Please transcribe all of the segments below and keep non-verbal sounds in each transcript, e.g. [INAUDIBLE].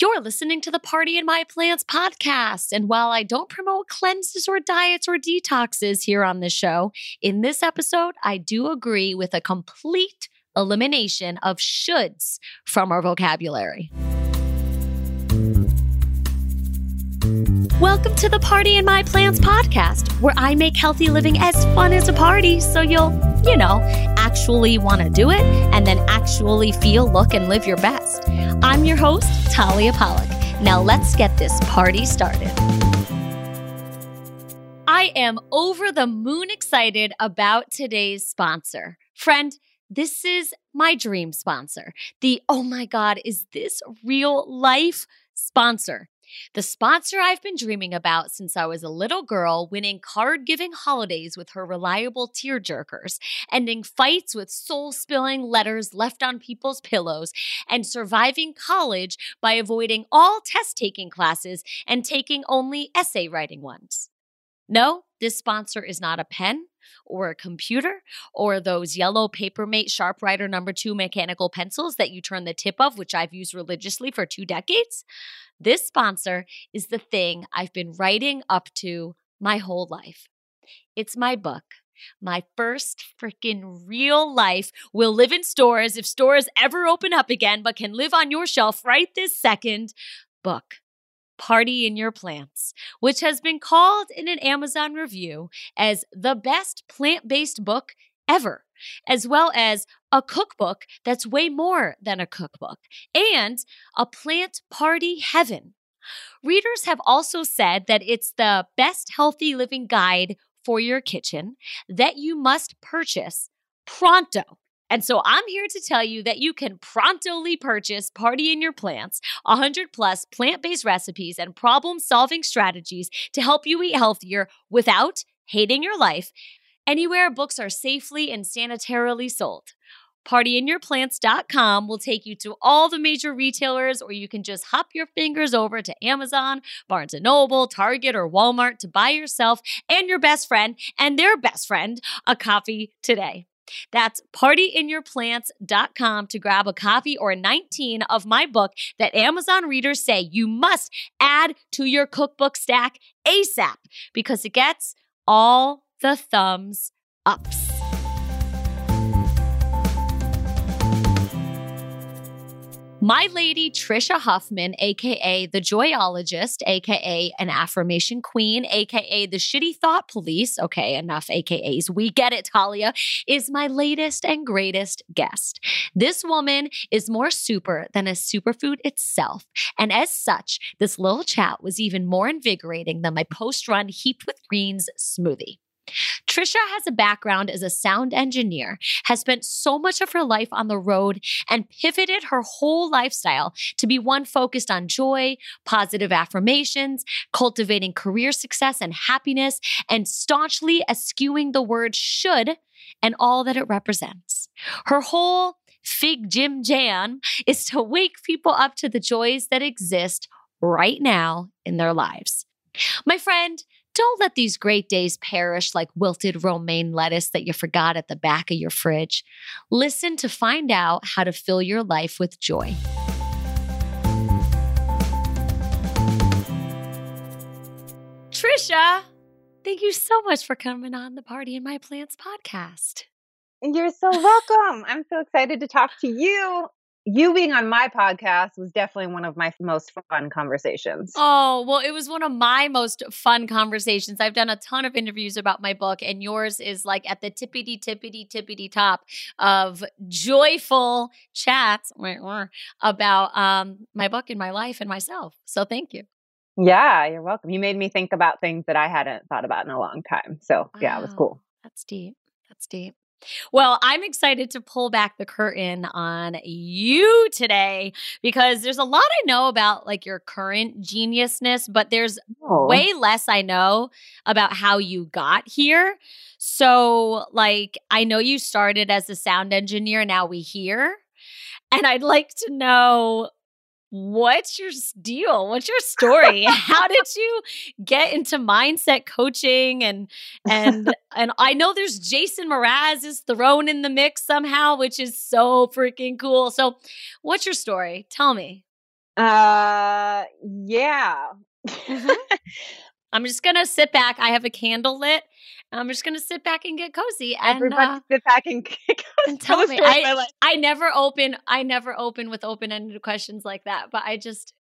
You're listening to the Party in My Plants podcast. And while I don't promote cleanses or diets or detoxes here on this show, in this episode, I do agree with a complete elimination of shoulds from our vocabulary. Welcome to the Party in My Plants podcast, where I make healthy living as fun as a party so you'll, you know, actually want to do it and then actually feel, look, and live your best. I'm your host, Talia Pollock. Now let's get this party started. I am over the moon excited about today's sponsor. Friend, this is my dream sponsor. The oh my God, is this real life sponsor? The sponsor I've been dreaming about since I was a little girl, winning card giving holidays with her reliable tear jerkers, ending fights with soul spilling letters left on people's pillows, and surviving college by avoiding all test taking classes and taking only essay writing ones. No, this sponsor is not a pen or a computer or those yellow Papermate Sharpwriter number two mechanical pencils that you turn the tip of, which I've used religiously for two decades. This sponsor is the thing I've been writing up to my whole life. It's my book. My first freaking real life will live in stores if stores ever open up again, but can live on your shelf right this second book. Party in Your Plants, which has been called in an Amazon review as the best plant based book ever, as well as a cookbook that's way more than a cookbook, and a plant party heaven. Readers have also said that it's the best healthy living guide for your kitchen that you must purchase pronto. And so I'm here to tell you that you can promptly purchase Party in Your Plants, 100 plus plant based recipes and problem solving strategies to help you eat healthier without hating your life anywhere books are safely and sanitarily sold. PartyInYourPlants.com will take you to all the major retailers, or you can just hop your fingers over to Amazon, Barnes & Noble, Target, or Walmart to buy yourself and your best friend and their best friend a copy today. That's partyinyourplants.com to grab a copy or 19 of my book that Amazon readers say you must add to your cookbook stack ASAP because it gets all the thumbs ups. My lady Trisha Huffman, aka the Joyologist, aka an affirmation queen, aka the shitty thought police, okay, enough AKAs, we get it, Talia, is my latest and greatest guest. This woman is more super than a superfood itself. And as such, this little chat was even more invigorating than my post run heaped with greens smoothie. Trisha has a background as a sound engineer, has spent so much of her life on the road, and pivoted her whole lifestyle to be one focused on joy, positive affirmations, cultivating career success and happiness, and staunchly eschewing the word should and all that it represents. Her whole Fig Jim Jam is to wake people up to the joys that exist right now in their lives. My friend, don't let these great days perish like wilted romaine lettuce that you forgot at the back of your fridge. Listen to find out how to fill your life with joy. Trisha, thank you so much for coming on the Party in My Plants podcast. You're so welcome. I'm so excited to talk to you you being on my podcast was definitely one of my most fun conversations. Oh, well, it was one of my most fun conversations. I've done a ton of interviews about my book, and yours is like at the tippity, tippity, tippity top of joyful chats about um, my book and my life and myself. So thank you. Yeah, you're welcome. You made me think about things that I hadn't thought about in a long time. So, yeah, it was cool. That's deep. That's deep. Well, I'm excited to pull back the curtain on you today because there's a lot I know about like your current geniusness, but there's oh. way less I know about how you got here. So, like, I know you started as a sound engineer, now we hear. And I'd like to know what's your deal? What's your story? How did you get into mindset coaching and and [LAUGHS] and I know there's Jason Mraz is thrown in the mix somehow, which is so freaking cool. So, what's your story? Tell me. Uh yeah. Mhm. [LAUGHS] I'm just gonna sit back. I have a candle lit. I'm just gonna sit back and get cozy and Everybody uh, sit back and, [LAUGHS] and tell me. story of my I. I never open. I never open with open ended questions like that. But I just,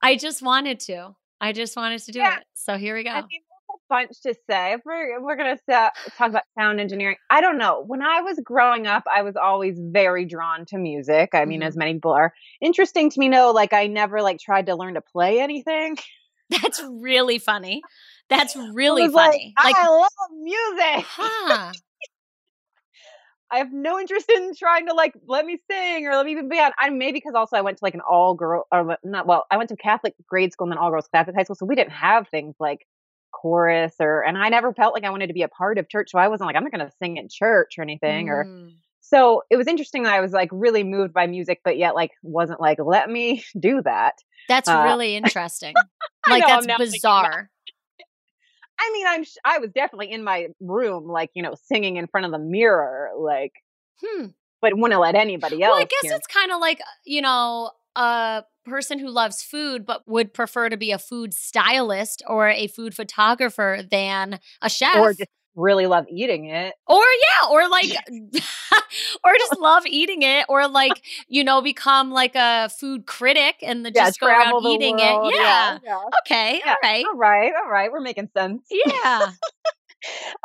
I just wanted to. I just wanted to do Yeah. it. So here we go. I mean, a bunch to say. If we're we're gonna sa- talk about sound engineering, I don't know. When I was growing up, I was always very drawn to music. I mean, Mhm. as many people are. Interesting to me, though. Like I never like tried to learn to play anything. That's really funny. That's really was like, funny. Like, I love music. huh? [LAUGHS] I have no interest in trying to like let me sing or let me even be on. I maybe because also I went to like an all girl or not. Well, I went to Catholic grade school and then all girls Catholic high school, so we didn't have things like chorus or. And I never felt like I wanted to be a part of church, so I wasn't like I'm not going to sing in church or anything. Or Mm. so it was interesting that I was like really moved by music, but yet like wasn't like let me [LAUGHS] do that. That's Uh, really interesting. [LAUGHS] Like know, that's I'm now thinking about- bizarre. I mean, I'm sh- I was definitely in my room, like you know, singing in front of the mirror, like, Hmm. but wouldn't let anybody else. Well, I guess hear it's kind of like you know a person who loves food but would prefer to be a food stylist or a food photographer than a chef. or just really love eating it. Or yeah, or like, [LAUGHS] or just love eating it, or like you know become like a food critic and the, just go around eating world, it. Yeah. yeah. Okay. Yeah. All right. All right, all right, we're making sense. Yeah. [LAUGHS]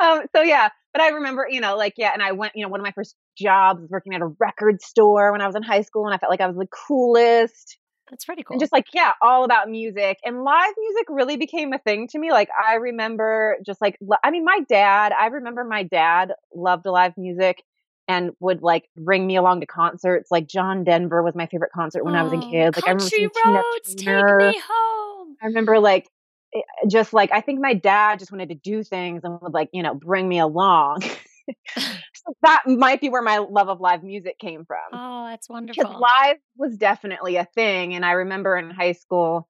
Um, so yeah, but I remember, you know, like yeah, and I went, you know, one of my first jobs was working at a record store when I was in high school, and I felt like I was the coolest. That's pretty cool. and just like yeah all about music and live music really became a thing to me like i remember just like i mean my dad i remember my dad loved live music and would like bring me along to concerts like john denver was my favorite concert when i was a Oh, kid like i remember Country seeing Tina roads, take me home. i remember like it- just like i think my dad just wanted to do things and would like you know bring me along [LAUGHS] [LAUGHS] so that might be where my love of live music came from Oh, that's because wonderful. live was definitely a thing and i remember in high school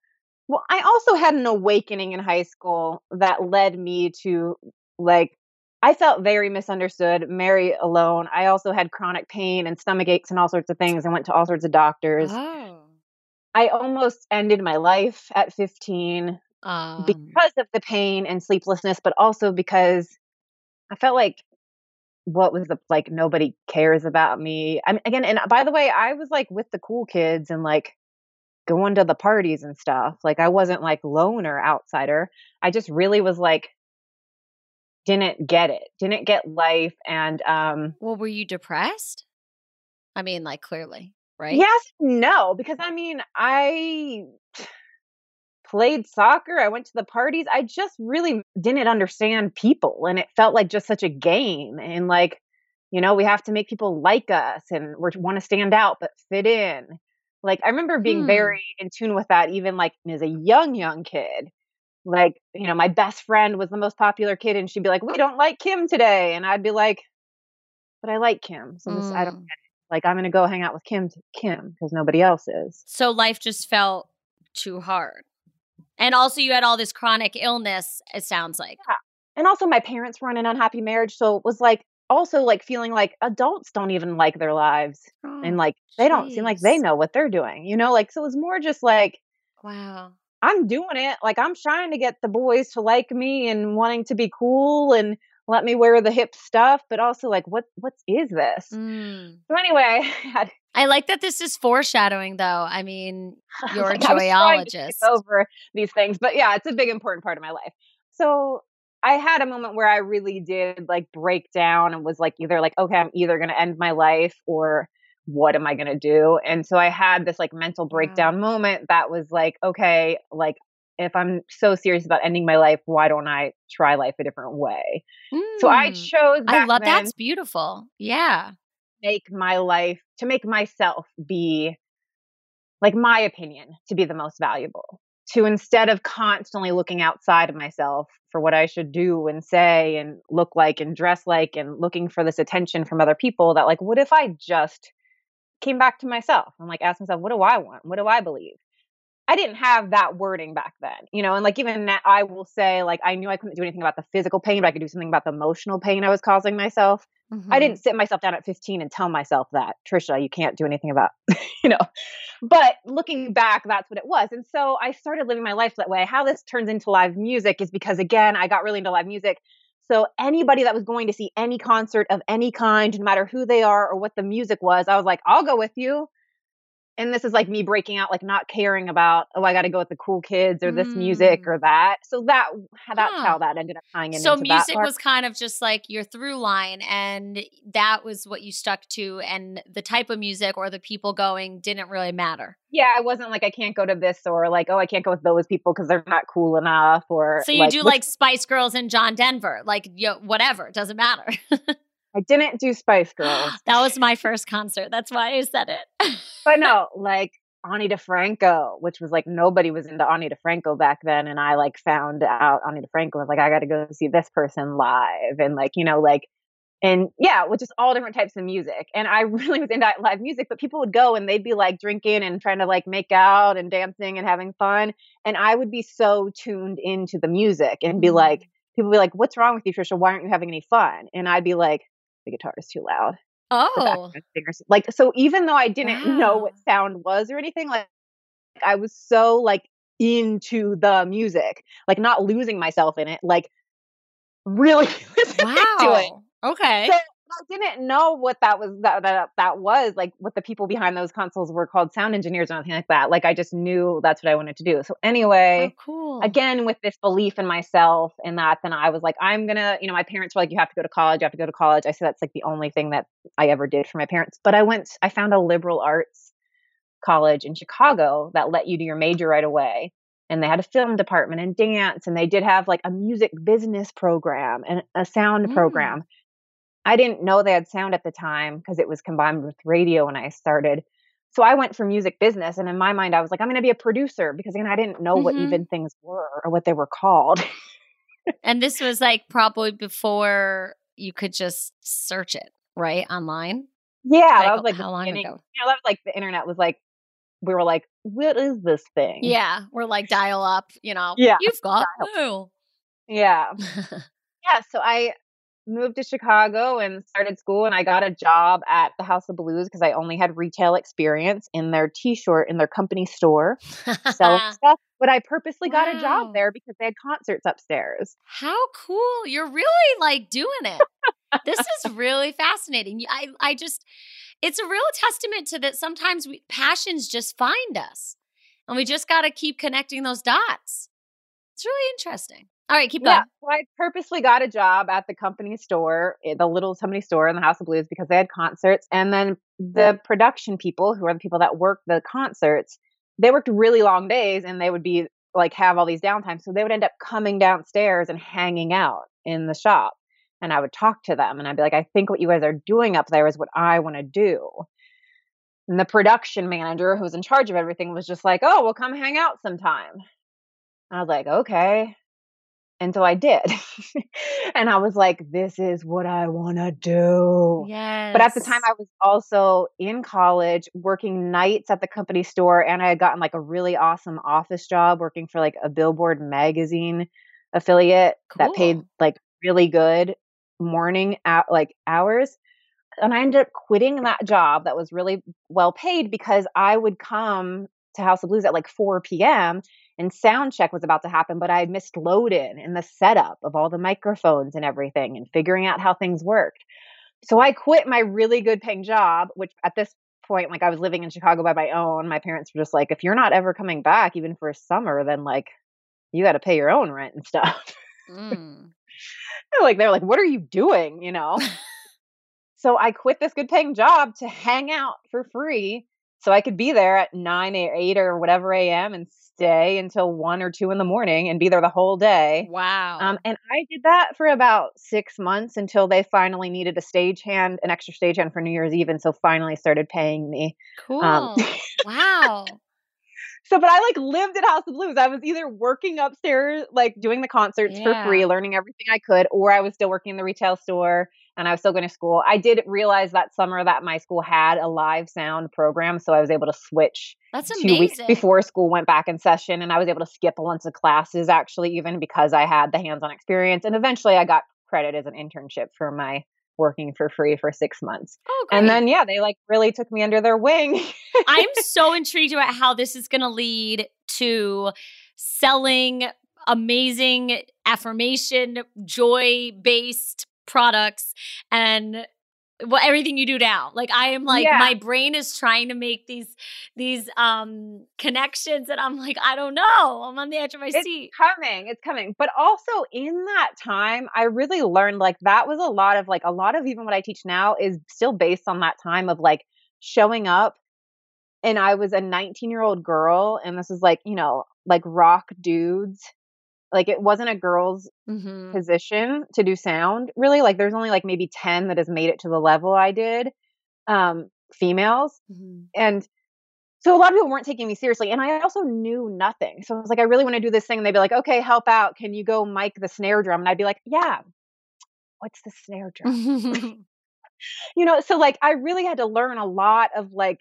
well i also had an awakening in high school that led me to like i felt very misunderstood very alone i also had chronic pain and stomach aches and all sorts of things and went to all sorts of doctors Oh. i almost ended my life at 15 Um, because of the pain and sleeplessness but also because i felt like what was the like nobody cares about me i mean again and by the way i was like with the cool kids and like going to the parties and stuff like i wasn't like loner outsider i just really was like didn't get it didn't get life and um well, were you depressed? I mean, like clearly, right? Yes, no, because I mean, I played soccer, I went to the parties. I just really didn't understand people and it felt like just such a game and like you know, we have to make people like us and we want to stand out but fit in. Like I remember being Hmm. very in tune with that even like as a young young kid. Like, you know, my best friend was the most popular kid and she'd be like, "We don't like Kim today." And I'd be like, "But I like Kim." So this I don't Mm. like I'm gonna go hang out with Kim Kim because nobody else is. So life just felt too hard. And also, you had all this chronic illness, it sounds like. And also my parents were in an unhappy marriage, so it was like also like feeling like adults don't even like their lives and like they don't seem like they know what they're doing. You know, like so it was more just like Wow. I'm doing it. Like I'm trying to get the boys to like me and wanting to be cool and let me wear the hip stuff, but also like what what is this? Mm. So anyway, [LAUGHS] I had I like that this is foreshadowing, though. I mean, [LAUGHS] you're a Like, I was trying to joyologist. over these things, but yeah, it's a big important part of my life. So I had a moment where I really did like break down and was like either like, okay, I'm either going to end my life or what am I going to do? And so I had this like mental breakdown moment that was like, okay, like if I'm so serious about ending my life, why don't I try life a different way? So I Mm. chose I love then that's beautiful. Yeah. Make my life to make myself be like my opinion to be the most valuable to instead of constantly looking outside of myself for what I should do and say and look like and dress like and looking for this attention from other people that like what if I just came back to myself and like asked myself what do I want? What do I believe I didn't have that wording back then you know and like even now I will say like I knew I couldn't do anything about the physical pain but I could do something about the emotional pain I was causing myself Mm-hmm. I didn't sit myself down at 15 and tell myself that, Trisha, you can't do anything about, [LAUGHS] you know. But looking back, that's what it was. And so I started living my life that way. How this turns into live music is because, again, I got really into live music. So anybody that was going to see any concert of any kind, no matter who they are or what the music was, I was like, I'll go with you and this is like me breaking out like not caring about oh i got to go with the cool kids or this mm. music or that so that that's huh. how that ended up tying in so music was kind of just like your through line and that was what you stuck to and the type of music or the people going didn't really matter yeah it wasn't like i can't go to this or like oh i can't go with those people because they're not cool enough or so you like, do like spice girls and john denver like know, whatever it doesn't matter [LAUGHS] I didn't do Spice Girls. [GASPS] that was my first concert. That's why I said it. but no, [LAUGHS] like Ani DiFranco, which was like nobody was into Ani DiFranco back then. And I like found out Ani DiFranco was like, I got to go see this person live. And like, you know, like, and yeah, with just all different types of music. And I [LAUGHS] really was into live music, but people would go and they'd be like drinking and trying to like make out and dancing and having fun. And I would be so tuned into the music and be like, mm. people would be like, What's wrong with you, Trisha? Why aren't you having any fun? And I'd be like, the guitar is too loud. Oh, like so. Even though I didn't wow. know what sound was or anything, like I was so like into the music, like not losing myself in it, like really [LAUGHS] wow. Okay. So I didn't know what that was that, that that was like what the people behind those consoles were called sound engineers or anything like that. Like I just knew that's what I wanted to do. So anyway, oh, cool. Again, with this belief in myself and that, then I was like, I'm gonna, you know, my parents were like, you have to go to college, you have to go to college. I said that's like the only thing that I ever did for my parents. But I went, I found a liberal arts college in Chicago that let you do your major right away and they had a film department and dance and they did have like a music business program and a sound mm. program I didn't know they had sound at the time because it was combined with radio when I started. So I went for music business, and in my mind, I was like, I'm going to be a producer because again, I didn't know mm-hmm. what even things were or what they were called. and this was like probably before you could just search it right online. Yeah, like, that was like how long ago? Know, that was like the internet was like we were like, what is this thing? Yeah, we're like dial up. You know, yeah, you've got? Yeah. [LAUGHS] yeah, so I moved to Chicago and started school and I got a job at the House of Blues because I only had retail experience in their t-shirt in their company store selling [LAUGHS] stuff. But I purposely wow. got a job there because they had concerts upstairs. How cool. You're really like doing it. this is really fascinating. I I just it's a real testament to that sometimes we, passions just find us. And we just got to keep connecting those dots. It's really interesting. All right, keep going. Yeah, so I purposely got a job at the company store, eh, the little company store in the House of Blues, because they had concerts. And then the production people, who are the people that work the concerts, they worked really long days and they would be like have all these downtime. So they would end up coming downstairs and hanging out in the shop. And I would talk to them and I'd be like, I think what you guys are doing up there is what I want to do. And the production manager who was in charge of everything was just like, oh, well, come hang out sometime. I was like, okay. And so I did. [LAUGHS] and I was like, this is what I want to do. Yes. But at the time, I was also in college working nights at the company store. And I had gotten like a really awesome office job working for like a Billboard magazine affiliate cool. that paid like really good morning at like hours. And I ended up quitting that job that was really well paid because I would come to House of Blues at like 4 p.m and sound check was about to happen, but I had missed load in in the setup of all the microphones and everything and figuring out how things worked. So I quit my really good paying job, which at this point, like I was living in Chicago by my own. My parents were just like, if you're not ever coming back, even for a summer, then like you got to pay your own rent and stuff. Mm. [LAUGHS] like they're like, what are you doing? You know? [LAUGHS] so I quit this good paying job to hang out for free so I could be there at 9 or 8 or whatever a.m. and stay until 1 or 2 in the morning and be there the whole day. Wow. Um, and I did that for about six months until they finally needed a stagehand, an extra stagehand for New Year's Eve. And so finally started paying me. Um, cool. Um, wow. [LAUGHS] So, but I like lived at House of Blues. I was either working upstairs, like doing the concerts yeah. for free, learning everything I could, or I was still working in the retail store and I was still going to school. I did realize that summer that my school had a live sound program, so I was able to switch. That's amazing. Two weeks before school went back in session, and I was able to skip a bunch of classes actually, even because I had the hands-on experience. And eventually, I got credit as an internship for my working for free for six months. Oh, great. And then, yeah, they like really took me under their wing. I'm [LAUGHS] so intrigued about how this is going to lead to selling amazing affirmation, joy based products and well everything you do now like i am like Yeah. my brain is trying to make these these um connections and i'm like i don't know i'm on the edge of my seat. It's seat coming it's coming but also in that time i really learned like that was a lot of like a lot of even what i teach now is still based on that time of like showing up and i was a 19 year old girl and this is like you know like rock dudes like it wasn't a girl's mm-hmm. position to do sound really like there's only like maybe 10 that has made it to the level i did um females Mm-hmm. and so a lot of people weren't taking me seriously and i also knew nothing so i was like i really want to do this thing and they'd be like okay help out can you go mic the snare drum and i'd be like yeah what's the snare drum [LAUGHS] [LAUGHS] you know so like i really had to learn a lot of like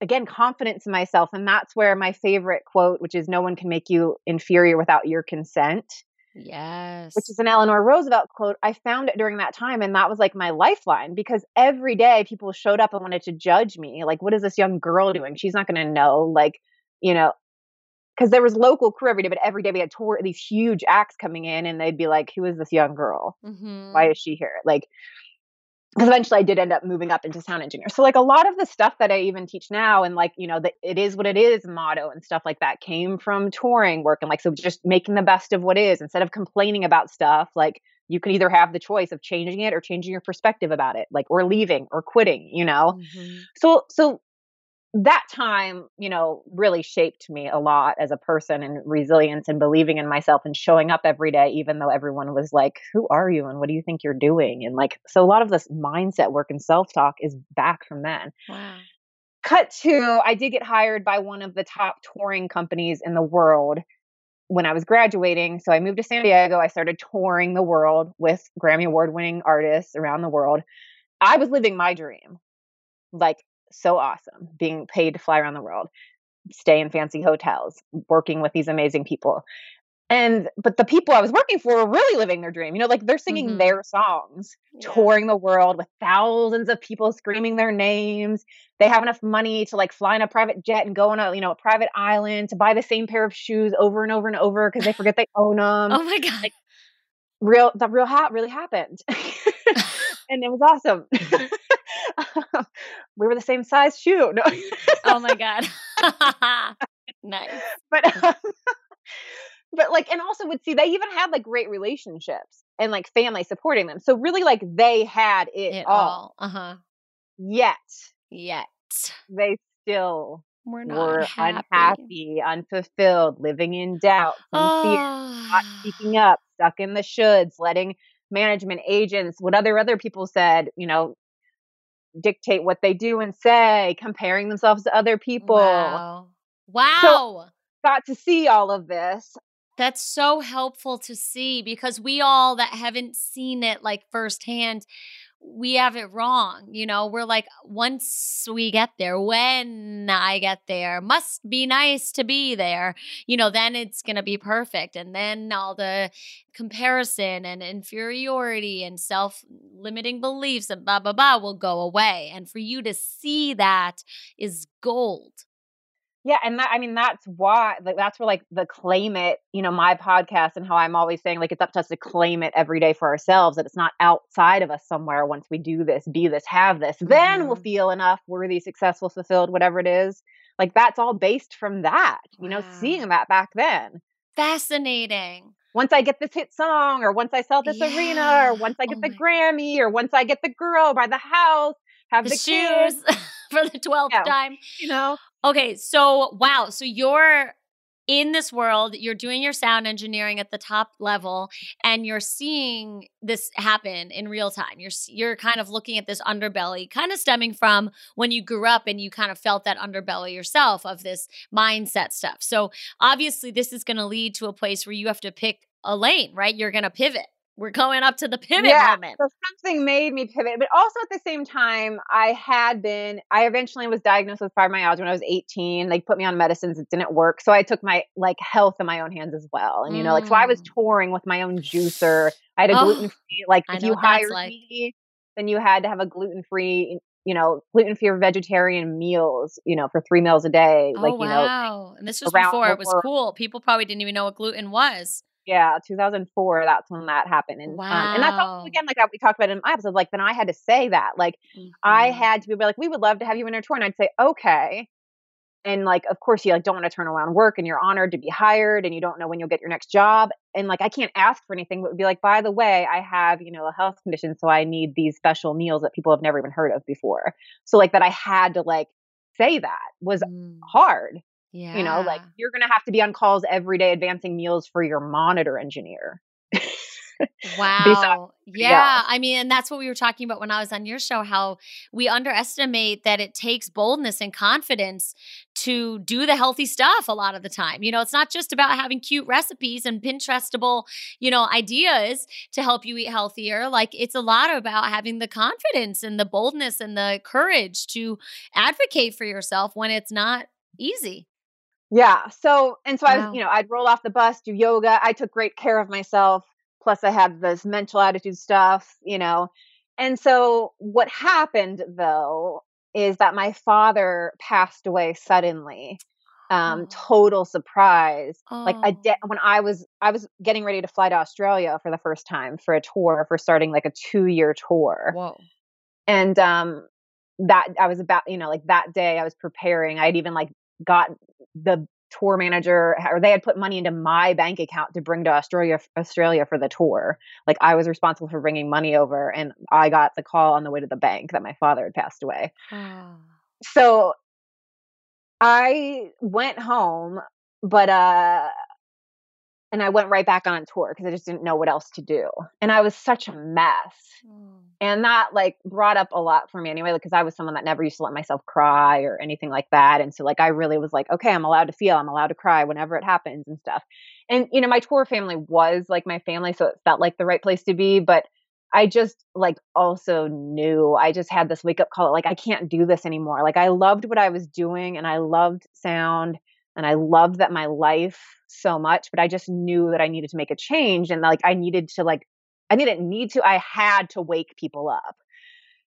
again confidence in myself and that's where my favorite quote which is no one can make you inferior without your consent yes which is an Eleanor Roosevelt quote. I found it during that time, and that was like my lifeline because every day people showed up and wanted to judge me. Like, what is this young girl doing? She's not going to know. Like, you know, because there was local crew every day, but every day we had tour these huge acts coming in, and they'd be like, "Who is this young girl? mm-hmm. Why is she here?" Like. Because eventually I did end up moving up into sound engineer. So like a lot of the stuff that I even teach now and like, you know, the it is what it is motto and stuff like that came from touring work and like so just making the best of what is instead of complaining about stuff, like you can either have the choice of changing it or changing your perspective about it, like or leaving or quitting, you know. Mhm. So so that time, you know, really shaped me a lot as a person and resilience and believing in myself and showing up every day, even though everyone was like, Who are you? And what do you think you're doing? And like, so a lot of this mindset work and self talk is back from then. wow Cut to, I did get hired by one of the top touring companies in the world when I was graduating. So I moved to San Diego. I started touring the world with Grammy Award winning artists around the world. I was living my dream. Like, so awesome being paid to fly around the world, stay in fancy hotels, working with these amazing people. And, but the people I was working for were really living their dream. You know, like they're singing Mhm. their songs Yeah. touring the world with thousands of people screaming their names. They have enough money to like fly in a private jet and go on a you know a private island to buy the same pair of shoes over and over and over because they forget [LAUGHS] they own them. oh my god Real, the real hat really happened, [LAUGHS] [LAUGHS] and it was awesome. We were the same size shoe. No, oh my [LAUGHS] god [LAUGHS] nice but um, [LAUGHS] but like and also would see they even had like great relationships and like family supporting them. So really like they had it, it all. all uh-huh Yet yet they still we're not were happy. unhappy, unfulfilled, living in doubt, fear, not Oh. speaking up, stuck in the shoulds, letting management agents, what other other people said, you know, dictate what they do and say, comparing themselves to other people. Wow. Wow. Got to see all of this. That's so helpful to see because we all that haven't seen it like firsthand, we have it wrong. You know, we're like, once we get there, when I get there, must be nice to be there, you know, then it's going to be perfect. And then all the comparison and inferiority and self limiting beliefs and blah, blah, blah will go away. And for you to see that is gold. Yeah, and that I mean that's why like that's where like the claim it, you know, my podcast and how I'm always saying like it's up to us to claim it every day for ourselves that it's not outside of us somewhere once we do this, be this, have this, then we'll Mhm. feel enough, worthy, successful, fulfilled, whatever it is. Like that's all based from that, you know, seeing that back then. Fascinating. Once I get this hit song or once I sell this arena or once I get Oh the Grammy or once I get the girl buy the house, have The, the, shoes kids, [LAUGHS] for the 12th Yeah. time. you know. Okay, so wow, so you're in this world, you're doing your sound engineering at the top level and you're seeing this happen in real time. You're you're kind of looking at this underbelly, kind of stemming from when you grew up and you kind of felt that underbelly yourself of this mindset stuff. So obviously this is going to lead to a place where you have to pick a lane, right? You're going to pivot. We're going up to the pivot Yeah. moment. So something made me pivot, but also at the same time, I had been. I eventually was diagnosed with fibromyalgia when I was 18. They put me on medicines; it didn't work, so I took my like health in my own hands as well. And you know, like so, I was Mm. touring with my own juicer. I had a Oh, gluten free. Like if you hired like. me, then you had to have a gluten free you know, gluten free vegetarian meals, you know, for three meals a day. Oh, like, you wow. know, and this was before it was cool. People probably didn't even know what gluten was. Yeah, 2004. That's when that happened, and wow. um, and that's also again like we talked about in my episode. Like then I had to say that, like mm-hmm. I had to be like, we would love to have you in our tour, and I'd say okay, and like of course you like don't want to turn around work and you're honored to be hired and you don't know when you'll get your next job and like i can't ask for anything but be like by the way i have you know a health condition so i need these special meals that people have never even heard of before so like that i had to like say that was mm. hard yeah you know like you're gonna have to be on calls every day advancing meals for your monitor engineer [LAUGHS] Wow. [LAUGHS] yeah. I mean, and that's what we were talking about when I was on your show how we underestimate that it takes boldness and confidence to do the healthy stuff a lot of the time. You know, it's not just about having cute recipes and Pinterestable, you know, ideas to help you eat healthier. Like it's a lot about having the confidence and the boldness and the courage to advocate for yourself when it's not easy. Yeah. So, and so wow. I was, you know, I'd roll off the bus, do yoga. I took great care of myself plus I had this mental attitude stuff, you know. And so what happened though is that my father passed away suddenly. Um, oh. total surprise. Oh. Like a de- when I was I was getting ready to fly to Australia for the first time for a tour for starting like a two year tour. Whoa. And um that I was about, you know, like that day I was preparing. I'd even like got the tour manager or they had put money into my bank account to bring to Australia Australia for the tour. Like I was responsible for bringing money over and I got the call on the way to the bank that my father had passed away. Oh. So I went home but uh and I went right back on tour because I just didn't know what else to do. And I was such a mess. Mm. And that like brought up a lot for me anyway, because I was someone that never used to let myself cry or anything like that. And so like I really was like, okay, I'm allowed to feel, I'm allowed to cry whenever it happens and stuff. And you know, my tour family was like my family, so it felt like the right place to be. But I just like also knew I just had this wake up call like I can't do this anymore. Like I loved what I was doing and I loved sound and I loved that my life so much, but I just knew that I needed to make a change and like I needed to like I didn't need to, I had to wake people up.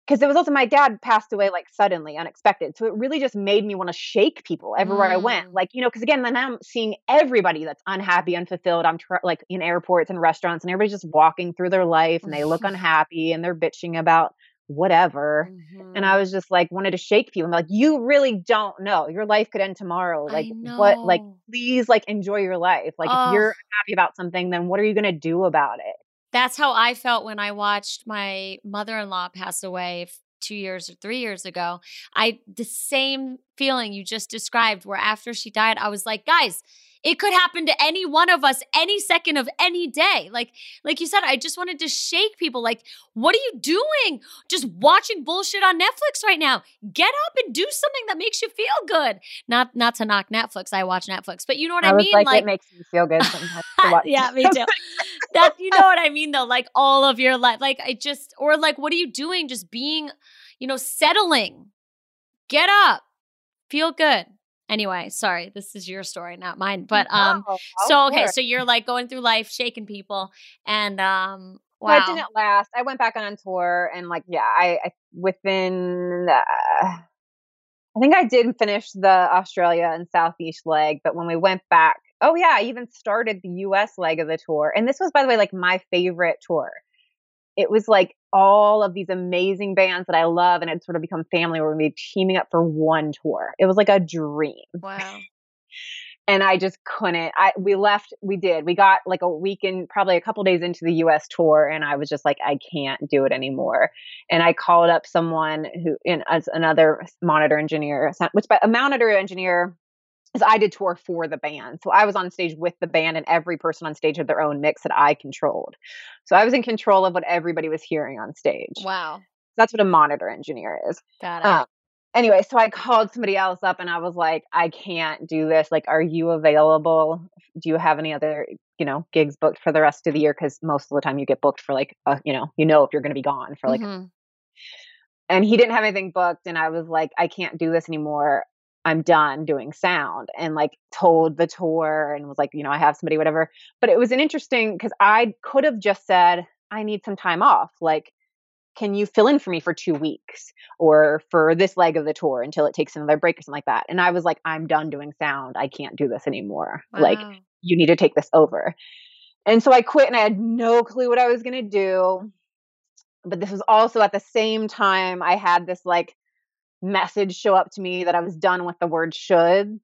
Because it was also my dad passed away like suddenly, unexpected. So it really just made me want to shake people everywhere mm. I went. Mm. Like, you know, because again, then I'm seeing everybody that's unhappy, unfulfilled. I'm tr- like in airports and restaurants, and everybody's just walking through their life and they look [LAUGHS] unhappy and they're bitching about whatever. Mm-hmm. And I was just like, wanted to shake people. I'm like, you really don't know. Your life could end tomorrow. Like, what, like, please, like, enjoy your life. Like, oh. if you're happy about something, then what are you going to do about it? That's how I felt when I watched my mother in law pass away two years or three years ago. I, the same feeling you just described, where after she died, I was like, guys, it could happen to any one of us any second of any day. Like like you said, I just wanted to shake people like what are you doing? Just watching bullshit on Netflix right now. Get up and do something that makes you feel good. Not not to knock Netflix. I watch Netflix, but you know what I, I mean? Like, like, it makes me feel good sometimes. [LAUGHS] yeah, me too. that you know [LAUGHS] what I mean though, like all of your life. Like I just or like what are you doing? Just being, you know, settling. Get up. Feel good. Anyway, sorry, this is your story, not mine. But um, no, so okay, so you're like going through life, shaking people, and um, wow. Well, it didn't last. I went back on tour, and like, yeah, I, I within. Uh, I think I did finish the Australia and Southeast leg, but when we went back, oh yeah, I even started the US leg of the tour. And this was, by the way, like my favorite tour it was like all of these amazing bands that I love and it sort of become family where we'd be teaming up for one tour. It was like a dream. Wow. and I just couldn't. I we left, we did. We got like a week in, probably a couple days into the US tour, and I was just like, I can't do it anymore. And I called up someone who in as another monitor engineer, which by a monitor engineer is I did tour for the band. So I was on stage with the band and every person on stage had their own mix that I controlled. So I was in control of what everybody was hearing on stage. Wow. That's what a monitor engineer is. Got it. Um, anyway, so I called somebody else up and I was like, I can't do this. Like, are you available? Do you have any other, you know, gigs booked for the rest of the year? Because most of the time you get booked for like, a, you know, you know if you're going to be gone for like. Mm-hmm. And he didn't have anything booked, and I was like, I can't do this anymore. I'm done doing sound and like told the tour and was like, you know, I have somebody, whatever. But it was an interesting because I could have just said, I need some time off. Like, can you fill in for me for two weeks or for this leg of the tour until it takes another break or something like that? And I was like, I'm done doing sound. I can't do this anymore. Wow. Like, you need to take this over. And so I quit and I had no clue what I was going to do. But this was also at the same time I had this like message show up to me that I was done with the word should,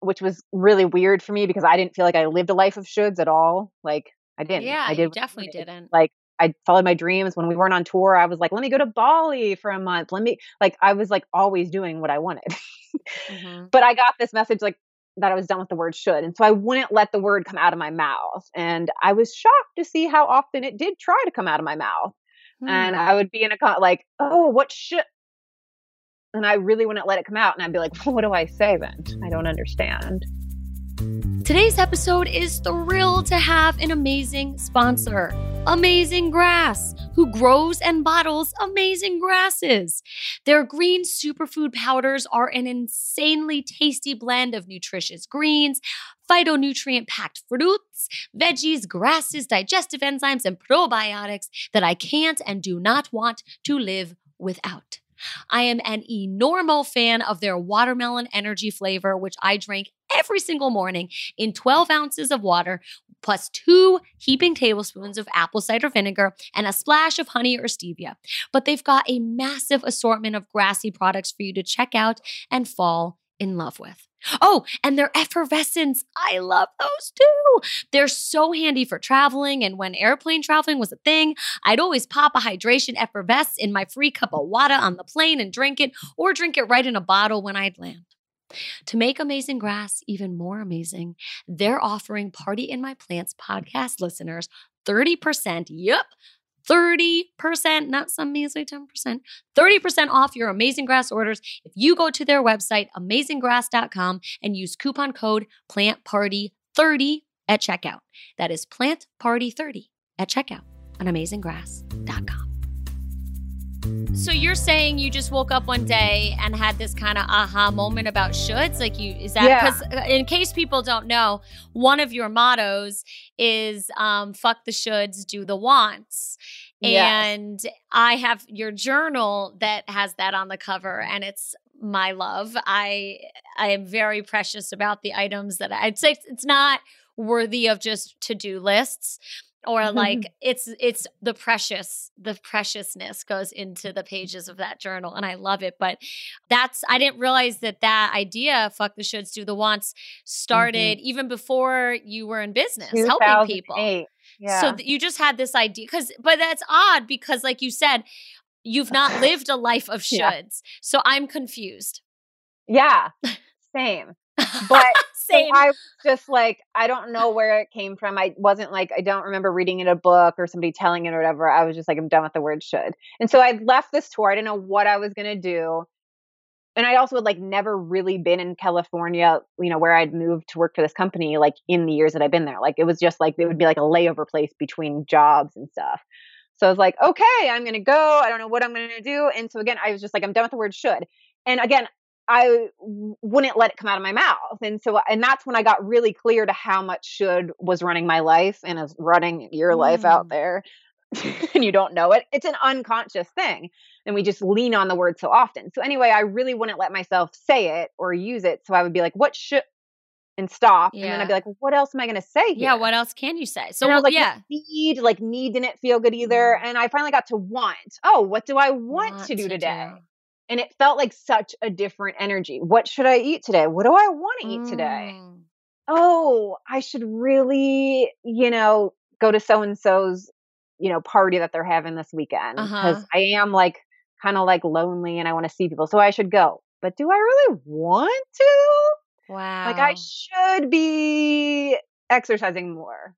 which was really weird for me because I didn't feel like I lived a life of shoulds at all. Like I didn't. Yeah, I did definitely didn't. Like I followed my dreams when we weren't on tour. I was like, let me go to Bali for a month. Let me like I was like always doing what I wanted. mm-hmm. [LAUGHS] But I got this message like that I was done with the word should. And so I wouldn't let the word come out of my mouth. And I was shocked to see how often it did try to come out of my mouth. Mm. And I would be in a con- like, oh, what should and I really wouldn't let it come out. And I'd be like, well, what do I say then? I don't understand. Today's episode is thrilled to have an amazing sponsor, Amazing Grass, who grows and bottles amazing grasses. Their green superfood powders are an insanely tasty blend of nutritious greens, phytonutrient packed fruits, veggies, grasses, digestive enzymes, and probiotics that I can't and do not want to live without. I am an enormo fan of their watermelon energy flavor, which I drank every single morning in 12 ounces of water, plus two heaping tablespoons of apple cider vinegar and a splash of honey or stevia. But they've got a massive assortment of grassy products for you to check out and fall in love with. Oh, and their effervescence. I love those too. They're so handy for traveling. And when airplane traveling was a thing, I'd always pop a hydration effervescent in my free cup of water on the plane and drink it, or drink it right in a bottle when I'd land. To make Amazing Grass even more amazing, they're offering Party in My Plants podcast listeners 30%, yep, 30%, not some measly 10%, 30% off your Amazing Grass orders if you go to their website, amazinggrass.com, and use coupon code PLANTPARTY30 at checkout. That is PLANTPARTY30 at checkout on amazinggrass.com. So you're saying you just woke up one day and had this kind of aha moment about shoulds? Like you is that because yeah. Uh, in case people don't know, one of your mottos is um, "fuck the shoulds, do the wants." And. I have your journal that has that on the cover, and it's my love. I I am very precious about the items that I, I'd say it's not worthy of just to do lists or like [LAUGHS] it's it's the precious the preciousness goes into the pages of that journal and i love it but that's i didn't realize that that idea fuck the shoulds do the wants mm-hmm. started mm-hmm. even before you were in business helping people yeah. so you just had this idea because but that's odd because like you said you've not [LAUGHS] lived a life of shoulds yeah. so i'm confused yeah [LAUGHS] same but [LAUGHS] same. So I was just like, I don't know where it came from. I wasn't like, I don't remember reading it in a book or somebody telling it or whatever. I was just like, I'm done with the word should. And so I left this tour. I didn't know what I was going to do. And I also had like never really been in California, you know, where I'd moved to work for this company, like in the years that I've been there. Like it was just like, it would be like a layover place between jobs and stuff. So I was like, okay, I'm going to go. I don't know what I'm going to do. And so again, I was just like, I'm done with the word should. And again, I wouldn't let it come out of my mouth. And so, and that's when I got really clear to how much should was running my life and is running your mm. life out mm. there. [LAUGHS] and you don't know it. It's an unconscious thing. And we just lean on the word so often. So, anyway, I really wouldn't let myself say it or use it. So, I would be like, what should, and stop. Yeah. And then I'd be like, well, what else am I going to say? Here? Yeah. What else can you say? So, well, like, yeah. Need, like, need didn't feel good either. Mm. And I finally got to want. Oh, what do I want, want to do to today? Do and it felt like such a different energy. What should I eat today? What do I want to eat mm. today? Oh, I should really, you know, go to so and so's, you know, party that they're having this weekend because uh-huh. I am like kind of like lonely and I want to see people. So I should go. But do I really want to? Wow. Like I should be exercising more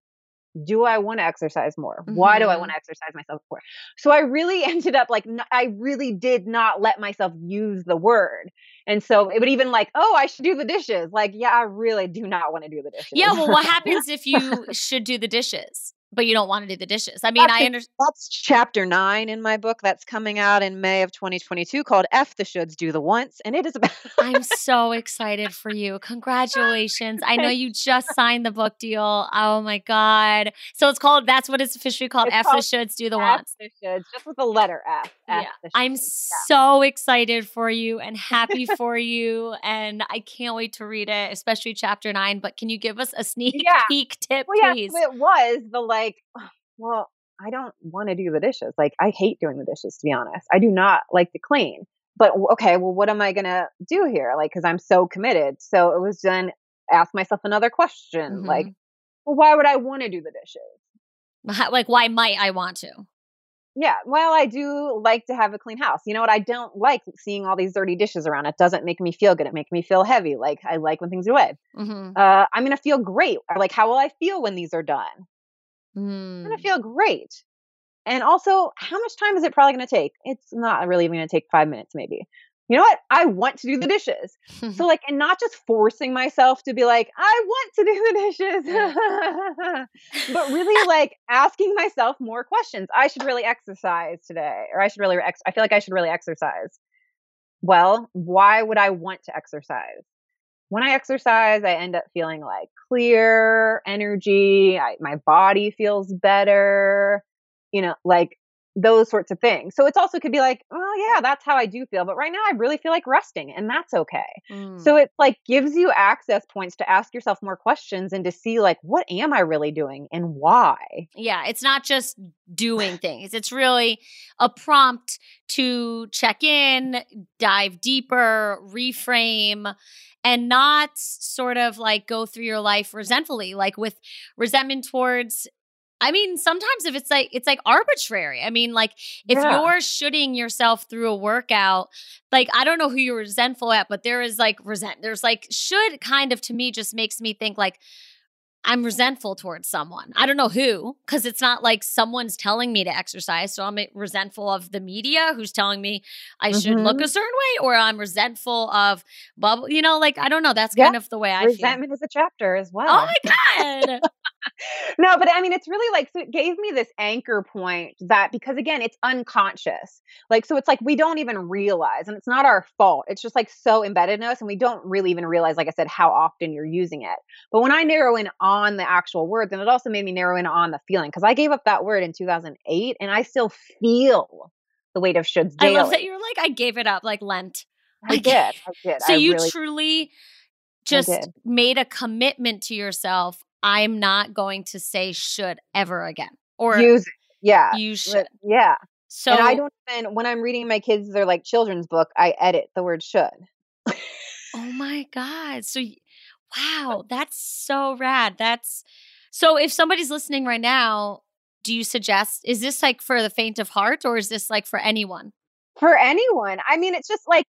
do I want to exercise more? Mm-hmm. Why do I want mm-hmm. to exercise myself more? So I really [LAUGHS] ended up like, I really did not let myself use the word. And so it would even like, oh, I should do the dishes. Like, yeah, I really do not want to do the dishes. Yeah. Well, what [LAUGHS] happens if you should do the dishes? But you don't want to do the dishes. I mean, That's I understand. That's chapter nine in my book that's coming out in May of 2022 called F the Shoulds Do the Wants. And it is about. I'm so excited for you. Congratulations. I know [LAUGHS] you just signed the book deal. Oh my God. So it's called, that's what it's officially called. It's F called the shoulds, do the F wants. the shoulds, just with the letter F. F Yeah. I'm so excited for you and happy [LAUGHS] for you. And I can't wait to read it, especially chapter nine. But can you give us a sneak Yeah. peek tip, Well, yeah, please? it was the like, well, I don't want to do the dishes. Like, I hate doing the dishes, to be honest. I do not like to clean. But okay, well, what am I going to do here? Like, because I'm so committed. So it was then ask myself another question Mhm. like, well, why would I want to do the dishes? Like, why might I want to? Yeah, well, I do like to have a clean house. You know what? I don't like seeing all these dirty dishes around. It doesn't make me feel good. It makes me feel heavy. Like, I like when things are away. Mm-hmm. Uh, I'm going to feel great. Like, how will I feel when these are done? Mm. gonna feel great. And also, how much time is it probably gonna take? It's not really even gonna take five minutes, maybe. You know what? I want to do the dishes. So, [LAUGHS] like, and not just forcing myself to be like, I want to do the dishes, [LAUGHS] but really [LAUGHS] like asking myself more questions. I should really exercise today, or I should really, ex- I feel like I should really exercise. Well, why would I want to exercise? When I exercise, I end up feeling like clear energy. I, my body feels better, you know, like those sorts of things. So it's also could be like, oh yeah, that's how I do feel. But right now I really feel like resting and that's okay. Mm. So it like gives you access points to ask yourself more questions and to see like, what am I really doing and why? Yeah, it's not just doing [SIGHS] things. It's really a prompt to check in, dive deeper, reframe, and not sort of like go through your life resentfully, like with resentment towards. I mean, sometimes if it's like it's like arbitrary. I mean, like if Yeah. you're shooting yourself through a workout, like I don't know who you're resentful at, but there is like resent. There's like should kind of to me just makes me think like I'm resentful towards someone. I don't know who, because it's not like someone's telling me to exercise. So I'm eh, resentful of the media who's telling me I should look a mm-hmm. certain way, or I'm resentful of bubble. You know, like I don't know. That's Yeah. kind of the way I Resentment is a chapter as oh well. Oh my god! No, but I mean, it's really like, so it gave me this anchor point that because again, it's unconscious. Like, so it's like we don't even realize, and it's not our fault. It's just like so embedded in us, and we don't really even realize, like I said, how often you're using it. But when I narrow in on the actual word, then it also made me narrow in on the feeling because I gave up that word in 2008, and I still feel the weight of shoulds I love that you're like I gave it up, like Lent. [LAUGHS] I did. I did. So I you really, truly just made a commitment to yourself. I'm not going to say should ever again, or use it. Yeah. you should. Yeah. So and I don't even when I'm reading my kids their like children's book, I edit the word should. Oh my god. So wow, that's so rad. That's so if somebody's listening right now, do you suggest is this like for the faint of heart or is this like for anyone? For anyone. I mean, it's just like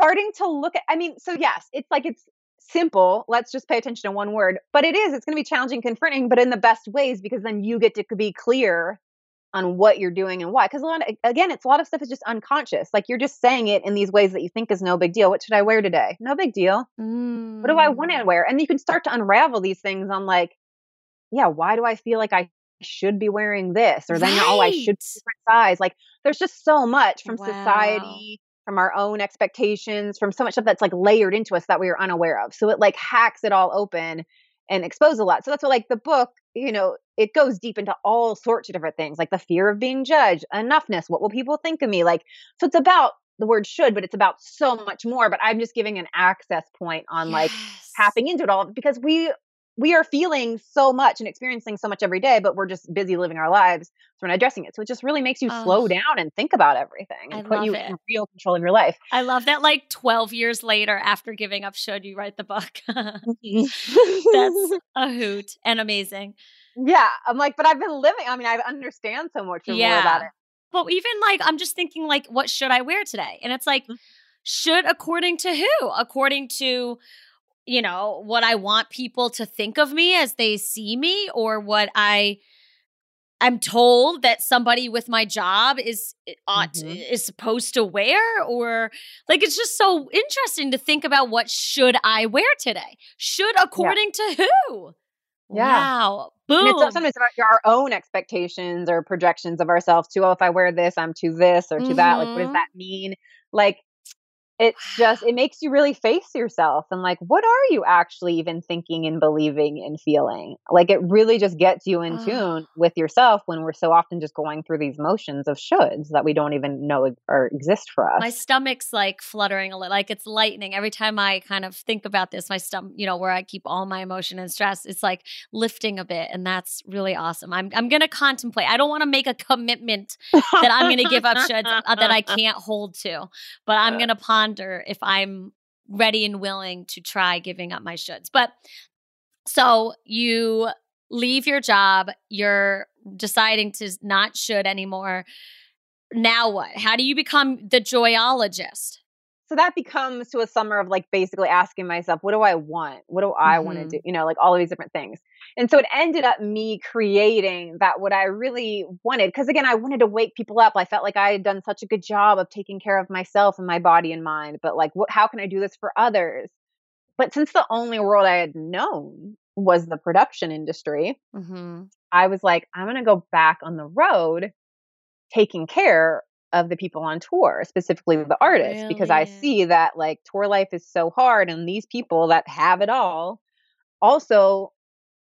starting to look at I mean, so yes, it's like it's simple. Let's just pay attention to one word. But it is, it's gonna be challenging, confronting, but in the best ways because then you get to be clear on what you're doing and why. Because a lot of, again, it's a lot of stuff is just unconscious. Like you're just saying it in these ways that you think is no big deal. What should I wear today? No big deal. What do I want Mm. to wear? And you can start to unravel these things on like, yeah, why do I feel like I should be wearing this? Or then, oh, I should be different size. Like there's just so much from Wow. society, from our own expectations, from so much stuff that's like layered into us that we are unaware of. So it like hacks it all open and exposes a lot. So that's what like the book, you know, it goes deep into all sorts of different things, like the fear of being judged, enoughness, what will people think of me? Like, so it's about the word should, but it's about so much more. But I'm just giving an access point on like tapping into it all because we we are feeling so much and experiencing so much every day, but we're just busy living our lives. So we're not addressing it. So it just really makes you slow down and think about everything I and put you it. in real control of your life. I love that like 12 years later after giving up should you write the book. [LAUGHS] That's [LAUGHS] a hoot and amazing. yeah. I'm like, but I've been living. I mean, I understand so much more about Yeah. it. But even like I'm just thinking like what should I wear today? And it's like Mhm. should according to who? According to you know, what I want people to think of me as they see me or what I I'm told that somebody with my job is eh, ought Mhm. is supposed to wear or like it's just so interesting to think about what should I wear today? Should according to who? Yeah. Wow. Boom. And it's sometimes about our own expectations or projections of ourselves too. Oh, if I wear this, I'm to this or to mm-hmm. that. Like, what does mm-hmm. that mean? Like, it's just it makes you really face yourself and like what are you actually even thinking and believing and feeling? Like it really just gets you in tune with yourself when we're so often just going through these motions of shoulds that we don't even know or exist for us. my stomach's like fluttering a little like it's lightning every time i kind of think about this my stomach you know where i keep all my emotion and stress it's like lifting a bit and that's really awesome. I'm, I'm gonna contemplate i don't want to make a commitment that i'm gonna give up shoulds uh, [LAUGHS] that i can't hold to but i'm gonna ponder ponder if I'm ready and willing to try giving up my shoulds. But so you leave your job, you're deciding to not should anymore. Now what? How do you become the joyologist? So that becomes to a summer of like basically asking myself, what do I want? What do I mm-hmm. want to do? You know, like all of these different things. And so it ended up me creating that what I really wanted. Cause again, I wanted to wake people up. I felt like I had done such a good job of taking care of myself and my body and mind. But like, what, how can I do this for others? But since the only world I had known was the production industry, mm-hmm. I was like, I'm going to go back on the road taking care of the people on tour, specifically the artists, really? because I see that like tour life is so hard, and these people that have it all also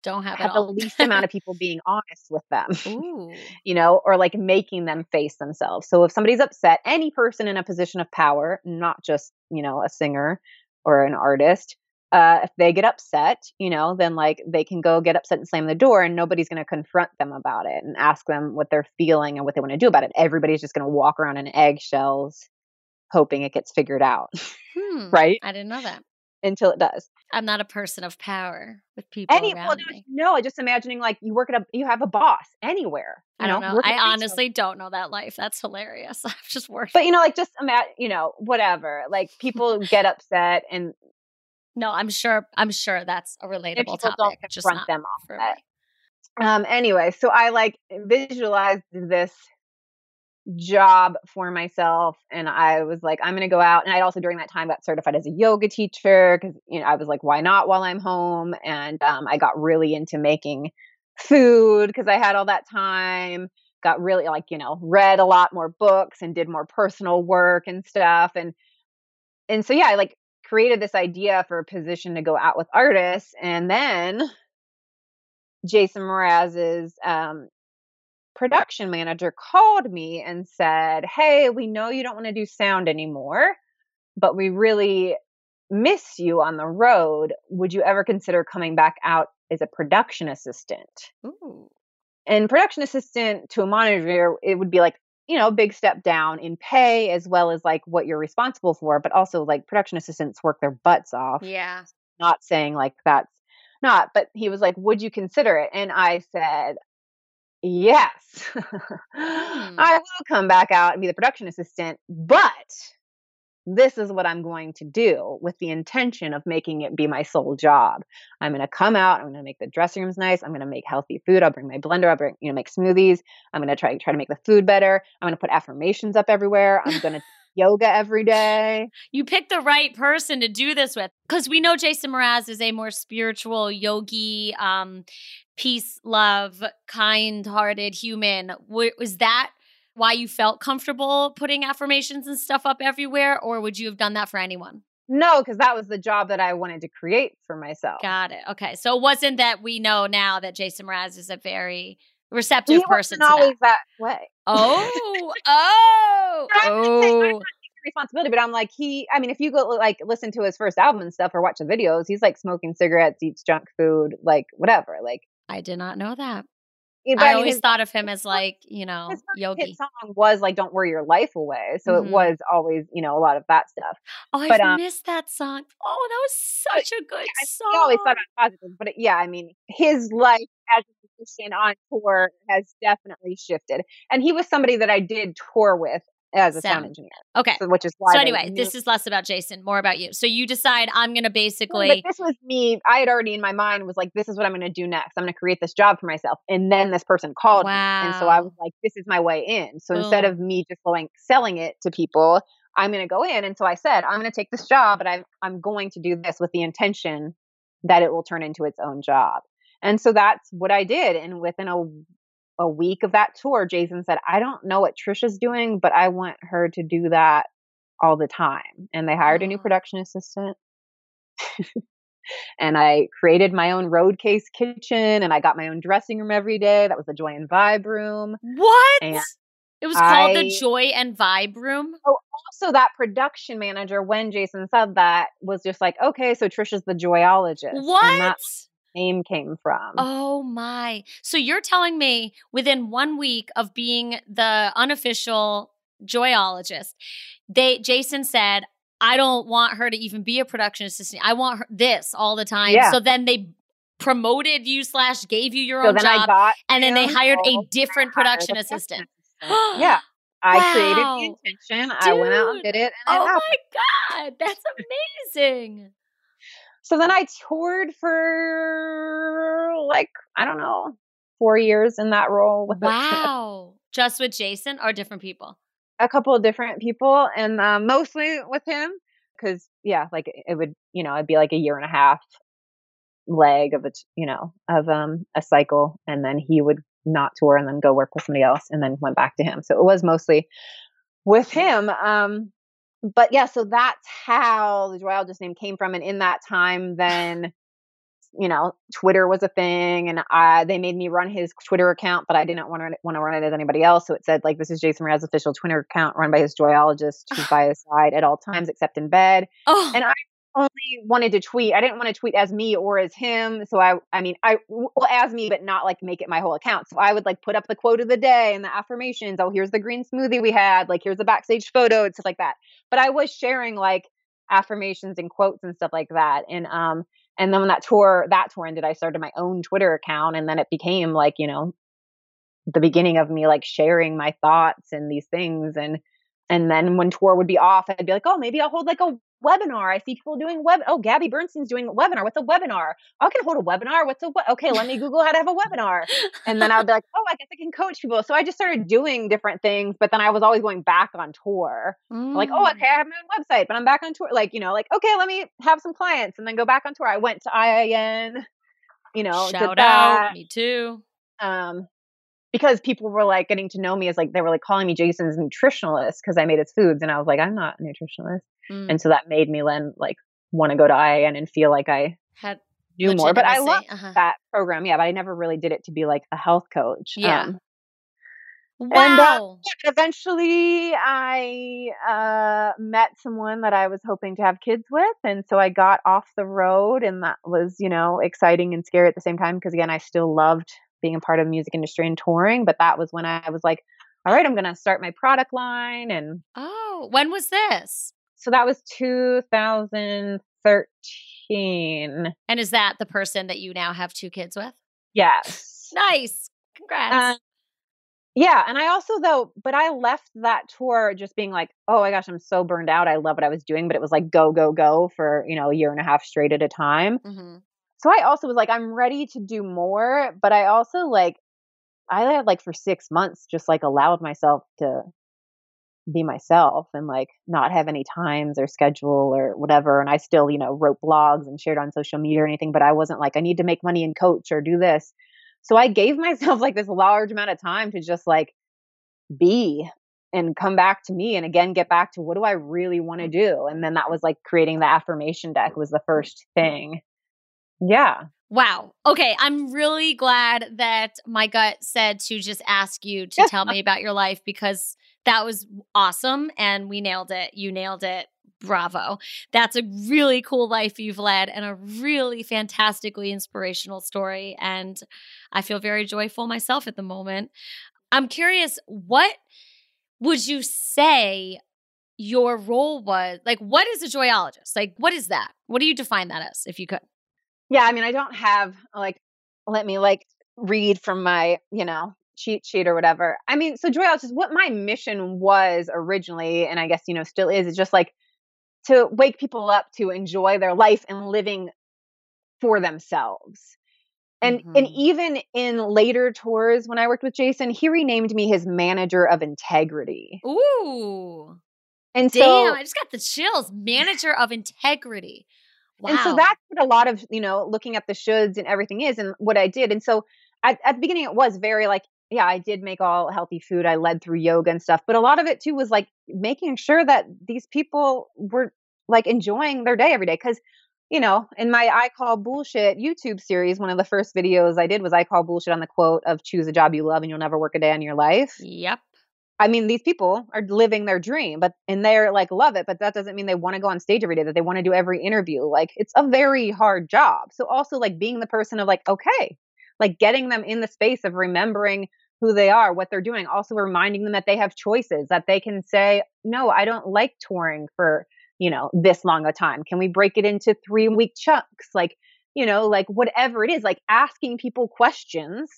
don't have, have the least amount of [LAUGHS] people being honest with them, [LAUGHS] you know, or like making them face themselves. So if somebody's upset, any person in a position of power, not just you know a singer or an artist, uh, if they get upset, you know, then like they can go get upset and slam the door, and nobody's going to confront them about it and ask them what they're feeling and what they want to do about it. Everybody's just going to walk around in eggshells, hoping it gets figured out. Hmm, [LAUGHS] right? I didn't know that until it does. I'm not a person of power with people Any, around well, me. No, just imagining like you work at a, you have a boss anywhere. I don't know. know. I honestly don't know that life. That's hilarious. [LAUGHS] I've just worked. But you know, like just imagine, you know, whatever. Like people get upset and no, I'm sure. I'm sure that's a relatable topic. Don't confront them off for it. Um. Anyway, so I like visualized this job for myself and i was like i'm going to go out and i also during that time got certified as a yoga teacher because you know i was like why not while i'm home and um, i got really into making food because i had all that time got really like you know read a lot more books and did more personal work and stuff and and so yeah i like created this idea for a position to go out with artists. And then Jason Mraz's um, production manager called me and said, Hey, we know you don't want to do sound anymore, but we really miss you on the road. Would you ever consider coming back out as a production assistant? Ooh. And production assistant to a manager, it would be like you know, big step down in pay as well as like what you're responsible for, but also like production assistants work their butts off. Yeah. Not saying like that's not, but he was like, Would you consider it? And I said, Yes. [LAUGHS] mm. I will come back out and be the production assistant, but this is what I'm going to do with the intention of making it be my sole job. I'm going to come out. I'm going to make the dressing rooms nice. I'm going to make healthy food. I'll bring my blender. I'll bring, you know, make smoothies. I'm going to try try to make the food better. I'm going to put affirmations up everywhere. I'm going [LAUGHS] to yoga every day. You picked the right person to do this with because we know Jason Mraz is a more spiritual yogi, um, peace, love, kind-hearted human. Was that why you felt comfortable putting affirmations and stuff up everywhere, or would you have done that for anyone? No, because that was the job that I wanted to create for myself. Got it. Okay, so it wasn't that we know now that Jason Mraz is a very receptive he person. Wasn't always that. that way. Oh, [LAUGHS] oh, oh. Responsibility, but I'm like he. I mean, if you go like listen to his first album and stuff or watch the videos, he's like smoking cigarettes, eats junk food, like whatever. Like I did not know that. I, always his, thought of him as like, you know, his yogi. Hit song was like "Don't Worry Your Life Away," so mm-hmm. it was always, you know, a lot of that stuff. Oh, I um, missed that song. Oh, that was such a good I, song. I always thought about positive, but it, yeah, I mean, his life as a musician on tour has definitely shifted, and he was somebody that I did tour with as a sound, sound engineer. Okay. So, which is why. So anyway, this is less about Jason, more about you. So you decide I'm going to basically. This was me. I had already in my mind was like, this is what I'm going to do next. I'm going to create this job for myself. And then this person called wow. me, and so I was like, this is my way in. So Boom. instead of me just going selling it to people, I'm going to go in. And so I said, I'm going to take this job, but I'm I'm going to do this with the intention that it will turn into its own job. And so that's what I did. And within a a week of that tour, Jason said, I don't know what Trisha's doing, but I want her to do that all the time. And they hired a new mm. production assistant. and I created my own road case kitchen and I got my own dressing room every day. That was the Joy and Vibe room. What? And it was called I- the Joy and Vibe Room. Oh, also that production manager, when Jason said that, was just like, okay, so Trisha's the joyologist. And What? that's where the name came from. Oh my. So you're telling me within one week of being the unofficial joyologist, they Jason said, I don't want her to even be a production assistant. I want her this all the time. Yeah. So then they promoted you slash gave you your so own job. and then they hired a different production assistant. assistant. [GASPS] yeah. I created the intention. I went out and did it. And Oh happened. my God. That's amazing. So then I toured for like, I don't know, four years in that role with Wow. Just with Jason or different people? a, couple of different people and uh, mostly with him. Cause yeah, like it would, you know, it'd be like a year and a half leg of a, you know, of um a cycle. And then he would not tour and then go work with somebody else and then went back to him. So it was mostly with him. Um, but yeah, so that's how the Joyologist name came from. And in that time, then, you know, Twitter was a thing, and I, they made me run his Twitter account, but I didn't want to want to run it as anybody else. So it said like, "This is Jason Mraz's official Twitter account, run by his Joyologist, who's [SIGHS] by his side at all times except in bed." Oh, And I only wanted to tweet. I didn't want to tweet as me or as him. So I, I mean, I well as me, but not like make it my whole account. So I would like put up the quote of the day and the affirmations. Oh, here's the green smoothie we had. Like here's the backstage photo and stuff like that. But I was sharing like affirmations and quotes and stuff like that. And um, and then when that tour, that tour ended, I started my own Twitter account, and then it became like you know, the beginning of me like sharing my thoughts and these things and and then when tour would be off, I'd be like, oh, maybe I'll hold like a webinar. I see people doing web. Oh, Gabby Bernstein's doing a webinar. What's a webinar? I can hold a webinar. What's a we- okay? Let me [LAUGHS] Google how to have a webinar. And then I would be like, oh, I guess I can coach people. So I just started doing different things, but then I was always going back on tour. Like, oh, okay, I have my own website, but I'm back on tour. Like, you know, like okay, let me have some clients and then go back on tour. I went to IIN, you know, Shout out. Me too. um because people were like getting to know me as like they were like calling me Jason's nutritionalist because I made his foods and I was like I'm not a nutritionalist Mm. and so that made me then like want to go to IIN and feel like I Had do more but I love Uh-huh. that program yeah but I never really did it to be like a health coach Yeah. um, Wow. yeah, eventually I uh met someone that I was hoping to have kids with and so I got off the road and that was you know exciting and scary at the same time because again I still loved being a part of the music industry and touring but that was when I was like all right I'm going to start my product line and oh, when was this? so that was 2013 And is that the person that you now have two kids with? yes Nice. Congrats. Uh, yeah, and I also though, but I left that tour just being like, oh my gosh, I'm so burned out. I love what I was doing, but it was like go go go for you know a year and a half straight at a time. Mhm. So I also was like, I'm ready to do more, but I also like, I had like for six months just like allowed myself to be myself and like not have any times or schedule or whatever. And I still you know wrote blogs and shared on social media or anything, but I wasn't like I need to make money and coach or do this. So I gave [LAUGHS] myself like this large amount of time to just like be and come back to me and again get back to what do I really want to mm. do? And then that was like creating the affirmation deck was the mm. first thing. Yeah. Wow. Okay. I'm really glad that my gut said to just ask you to tell me about your life because that was awesome and we nailed it. You nailed it. Bravo. That's a really cool life you've led and a really fantastically inspirational story. And I feel very joyful myself at the moment. I'm curious, what would you say your role was? Like, what is a joyologist? Like, what is that? What do you define that as, if you could? Yeah, I mean, I don't have like let me like read from my, you know, cheat sheet or whatever. I mean, so Joy is what my mission was originally, and I guess, you know, still is, is just like to wake people up to enjoy their life and living for themselves. And and Mhm. even in later tours when I worked with Jason, he renamed me his manager of integrity. Ooh. And Damn, so I just got the chills. Manager of integrity. Wow. And so that's what a lot of, you know, looking at the shoulds and everything is and what I did. And so at, at the beginning, it was very like, yeah, I did make all healthy food. I led through yoga and stuff. But a lot of it too was like making sure that these people were like enjoying their day every day. Cause, you know, in my I Call Bullshit YouTube series, one of the first videos I did was I Call Bullshit on the quote of choose a job you love and you'll never work a day in your life. Yep. I mean, these people are living their dream, but and they're like love it, but that doesn't mean they want to go on stage every day, that they want to do every interview. Like it's a very hard job. So also like being the person of like, okay, like getting them in the space of remembering who they are, what they're doing, also reminding them that they have choices, that they can say, no, I don't like touring for, you know, this long a time. Can we break it into three week chunks? Like, you know, like whatever it is, like asking people questions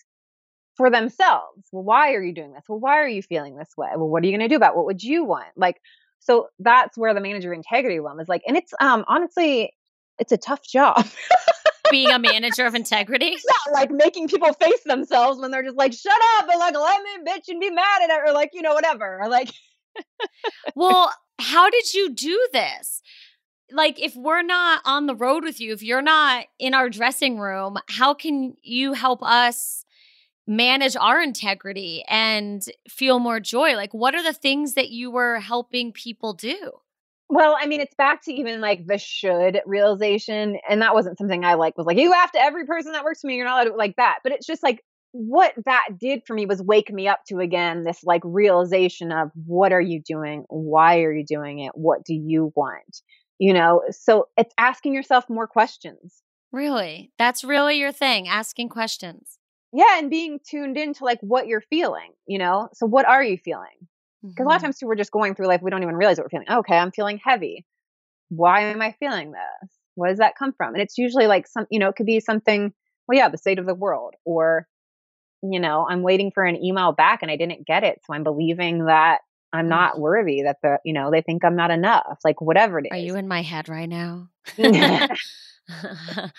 for themselves. Well, why are you doing this? Well, why are you feeling this way? Well, what are you going to do about it? what would you want? Like, so that's where the manager of integrity one is like, and it's um honestly, it's a tough job. Being a [LAUGHS] manager of integrity. yeah, like making people face themselves when they're just like, shut up and like let me bitch and be mad at it or like, you know, whatever. Or like [LAUGHS] well, how did you do this? Like, if we're not on the road with you, if you're not in our dressing room, how can you help us manage our integrity and feel more joy? Like, what are the things that you were helping people do? Well, I mean, it's back to even like the should realization. And that wasn't something I like was like, you have to every person that works for me, you're not allowed to like that. But it's just like what that did for me was wake me up to again this like realization of what are you doing? Why are you doing it? What do you want? You know, so it's asking yourself more questions. Really? That's really your thing, asking questions. Yeah, and being tuned into like what you're feeling, you know? So what are you feeling? Because mm-hmm. a lot of mm-hmm. times too, we're just going through life, we don't even realize what we're feeling. Okay, I'm feeling heavy. Why am I feeling this? Where does that come from? And it's usually like some, you know, it could be something, well, yeah, the state of the world, or, you know, I'm waiting for an email back and I didn't get it. So I'm believing that I'm not worthy, that the, you know, they think I'm not enough, like whatever it is. Are you in my head right now? [LAUGHS] [LAUGHS] [LAUGHS]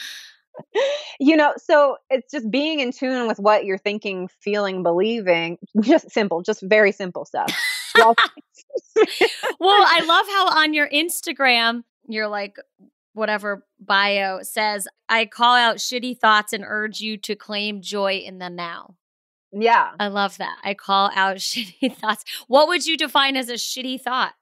you know, so it's just being in tune with what you're thinking, feeling, believing. Just simple, just very simple stuff. [LAUGHS] well, I love how on your Instagram, you're like, whatever bio says, I call out shitty thoughts and urge you to claim joy in the now. Yeah. I love that. I call out [LAUGHS] shitty thoughts. What would you define as a shitty thought?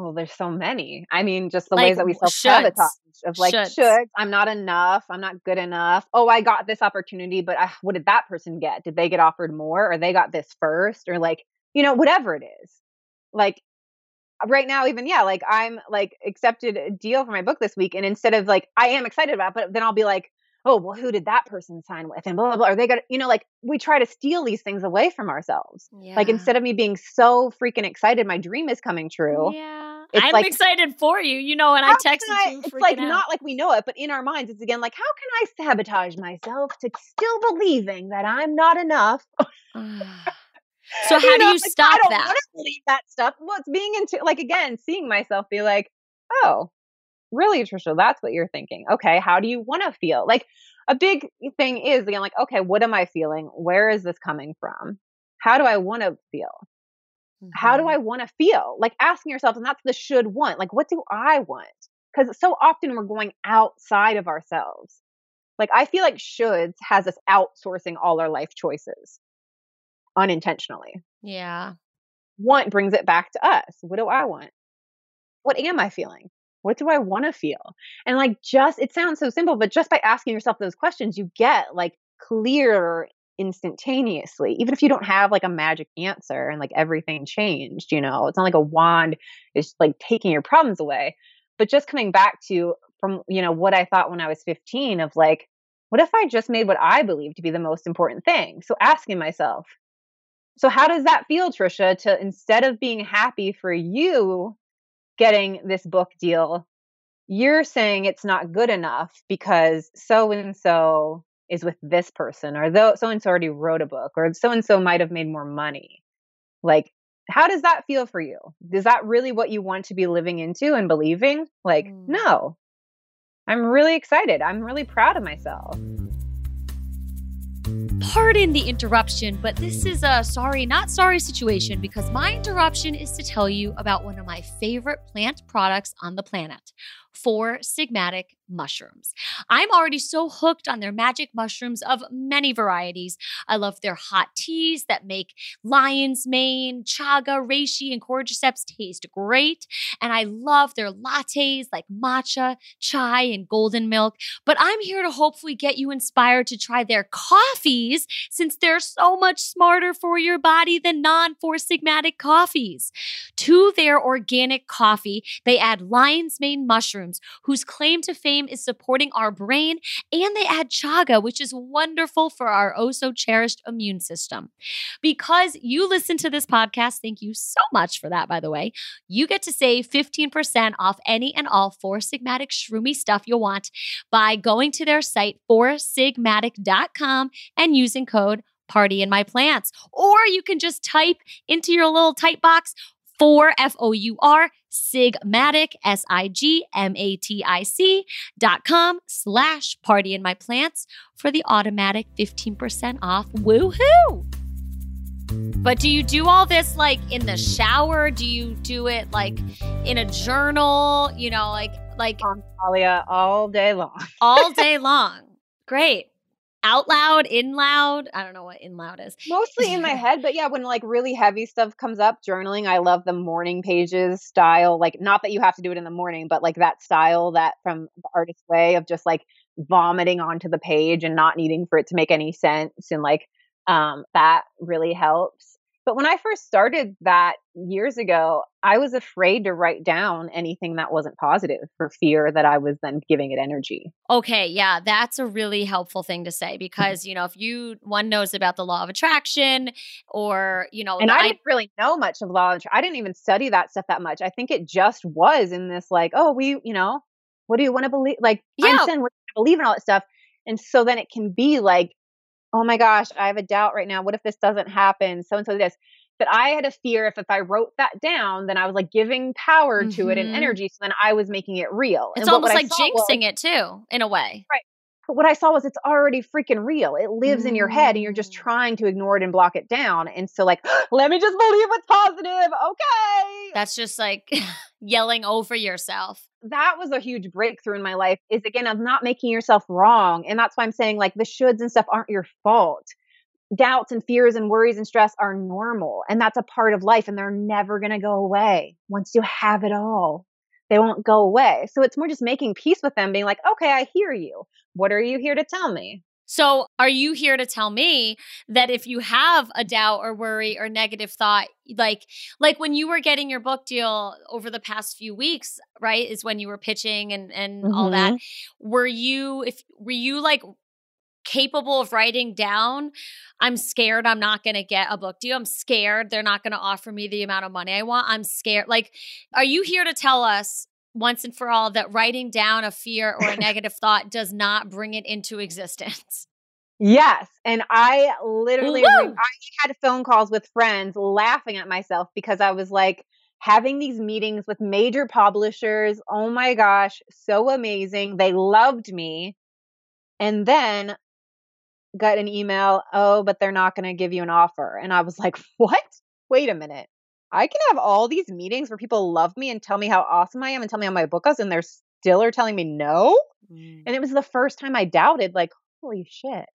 Well, there's so many. I mean, just the like, ways that we self sabotage of like, should should I'm not enough, I'm not good enough. Oh, I got this opportunity, but I, uh, what did that person get? Did they get offered more, or they got this first, or like, you know, whatever it is. Like right now, even yeah, like I'm like accepted a deal for my book this week, and instead of like I am excited about, it, but then I'll be like, oh well who did that person sign with? And blah blah blah. Are they got you know like we try to steal these things away from ourselves. Yeah. like instead of me being so freaking excited my dream is coming true yeah. i'm like, excited for you you know and i texted I, you it's like out. not like we know it but in our minds it's again like how can i sabotage myself to still believing that i'm not enough? Ah. [LAUGHS] So how you do you like, stop I don't that? want to believe that stuff. Well it's being into like again seeing myself be like oh really, Trisha, that's what you're thinking. Okay, how do you want to feel? Like a big thing is again, like, okay, what am I feeling? Where is this coming from? How do I want to feel? Mm-hmm. How do mm-hmm. I want to feel? Like asking yourself, and that's the should want. Like, what do I want? Because so often we're going outside of ourselves. Like, I feel like shoulds has us outsourcing all our life choices unintentionally. Yeah. Want brings it back to us. What do I want? What am I feeling? What do I want to feel? And like just it sounds so simple, but just by asking yourself those questions, you get like clear instantaneously. Even if you don't have like a magic answer and like everything changed, you know, it's not like a wand is like taking your problems away. But just coming back to from, you know, what I thought when I was 15 of like, what if I just made what I believe to be the most important thing? So asking myself, so how does that feel, Trisha, to instead of being happy for you getting this book deal, you're saying it's not good enough because so and so is with this person, or though so and so already wrote a book, or so and so might have made more money. Like, how does that feel for you? Is that really what you want to be living into and believing? Like, mm. no. I'm really excited. I'm really proud of myself. Pardon the interruption, but this is a sorry, not sorry situation because my interruption is to tell you about one of my favorite plant products on the planet. Four Sigmatic mushrooms. I'm already so hooked on their magic mushrooms of many varieties. I love their hot teas that make lion's mane, chaga, reishi, and cordyceps taste great. And I love their lattes like matcha, chai, and golden milk. But I'm here to hopefully get you inspired to try their coffees since they're so much smarter for your body than non Four Sigmatic coffees. To their organic coffee, they add lion's mane mushrooms, whose claim to fame is supporting our brain, and they add chaga, which is wonderful for our oh so cherished immune system. Because you listen to this podcast, thank you so much for that, by the way. You get to save 15% off any and all Four Sigmatic shroomy stuff you'll want by going to their site, foursigmatic.com, and using code party in my plants. Or you can just type into your little type box for F O U R Sigmatic S I G M A T I C dot com slash party in my plants for the automatic 15% off. Woohoo! But do you do all this like in the shower? Do you do it like in a journal? You know, like like Talia all day long. all [LAUGHS] day long. Great out loud, in loud. I don't know what in loud is. Mostly in my head, but yeah, when like really heavy stuff comes up, journaling, I love the morning pages style. Like, not that you have to do it in the morning, but like that style that from the artist way of just like vomiting onto the page and not needing for it to make any sense. And like, um, that really helps. But when I first started that years ago, I was afraid to write down anything that wasn't positive for fear that I was then giving it energy. Okay, yeah, that's a really helpful thing to say mm-hmm. because, you know, if you one knows about the law of attraction or, you know, And I, I didn't really know much of law of attraction. I didn't even study that stuff that much. I think it just was in this like, oh, we, you know, what do you want to believe? Like yeah. Einstein would believe in all that stuff. And so then it can be like oh my gosh, I have a doubt right now. What if this doesn't happen? So and so this. But I had a fear if if I wrote that down, then I was like giving power mm-hmm. to it and mm-hmm. energy. So then I was making it real. It's almost like jinxing was, it too, in a way. Right. But what I saw was it's already freaking real. It lives mm. in your head and you're just mm. trying to ignore it and block it down. And so, like, [GASPS] let me just believe what's positive. Okay. That's just like [LAUGHS] yelling over yourself. That was a huge breakthrough in my life is again of not making yourself wrong. And that's why I'm saying, like, the shoulds and stuff aren't your fault. Doubts and fears and worries and stress are normal. And that's a part of life and they're never going to go away once you have it all they won't go away. So it's more just making peace with them, being like, okay, I hear you. What are you here to tell me? So, are you here to tell me that if you have a doubt or worry or negative thought, like like when you were getting your book deal over the past few weeks, right? Is when you were pitching and and mm-hmm. all that. Mm-hmm. Were you if were you like capable of writing down i'm scared i'm not going to get a book deal i'm scared they're not going to offer me the amount of money i want i'm scared like are you here to tell us once and for all that writing down a fear or a [LAUGHS] negative thought does not bring it into existence Yes. And I [LAUGHS] literally I had phone calls with friends laughing at myself because I was like having these meetings with major publishers. Oh my gosh, so amazing. They loved me. And then got an email, oh, but they're not going to give you an offer. And I was like, [LAUGHS] what? Wait a minute. I can have all these meetings where people love me and tell me how awesome I am and tell me how my book is, and they're still are telling me no. Mm. And it was the first time I doubted, like, holy shit.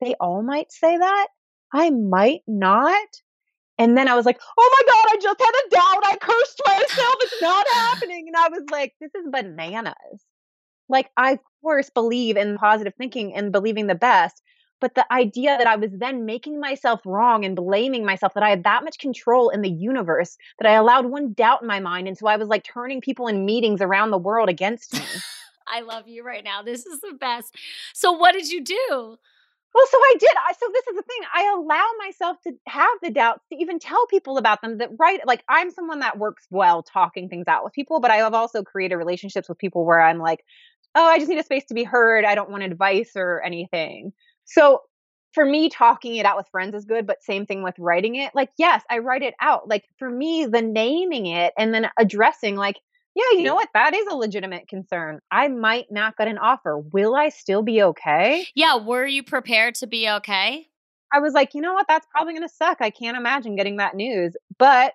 They all might say that. I might not. And then I was like, oh my God, I just had a doubt. I cursed myself. It's not [LAUGHS] happening. And I was like, this is bananas. Like, I, of course, believe in positive thinking and believing the best. But the idea that I was then making myself wrong and blaming myself, that I had that much control in the universe, that I allowed one doubt in my mind. And so I was like turning people in meetings around the world against [LAUGHS] me. I love you right now. This is the best. So, what did you do? Well, so I did. I so this is the thing. I allow myself to have the doubts to even tell people about them. That right, like I'm someone that works well talking things out with people, but I have also created relationships with people where I'm like, oh, I just need a space to be heard. I don't want advice or anything. So for me, talking it out with friends is good, but same thing with writing it. Like, yes, I write it out. Like for me, the naming it and then addressing, like, yeah, you know what? That is a legitimate concern. I might not get an offer. Will I still be okay? Yeah. Were you prepared to be okay? I was like, you know what? That's probably going to suck. I can't imagine getting that news. But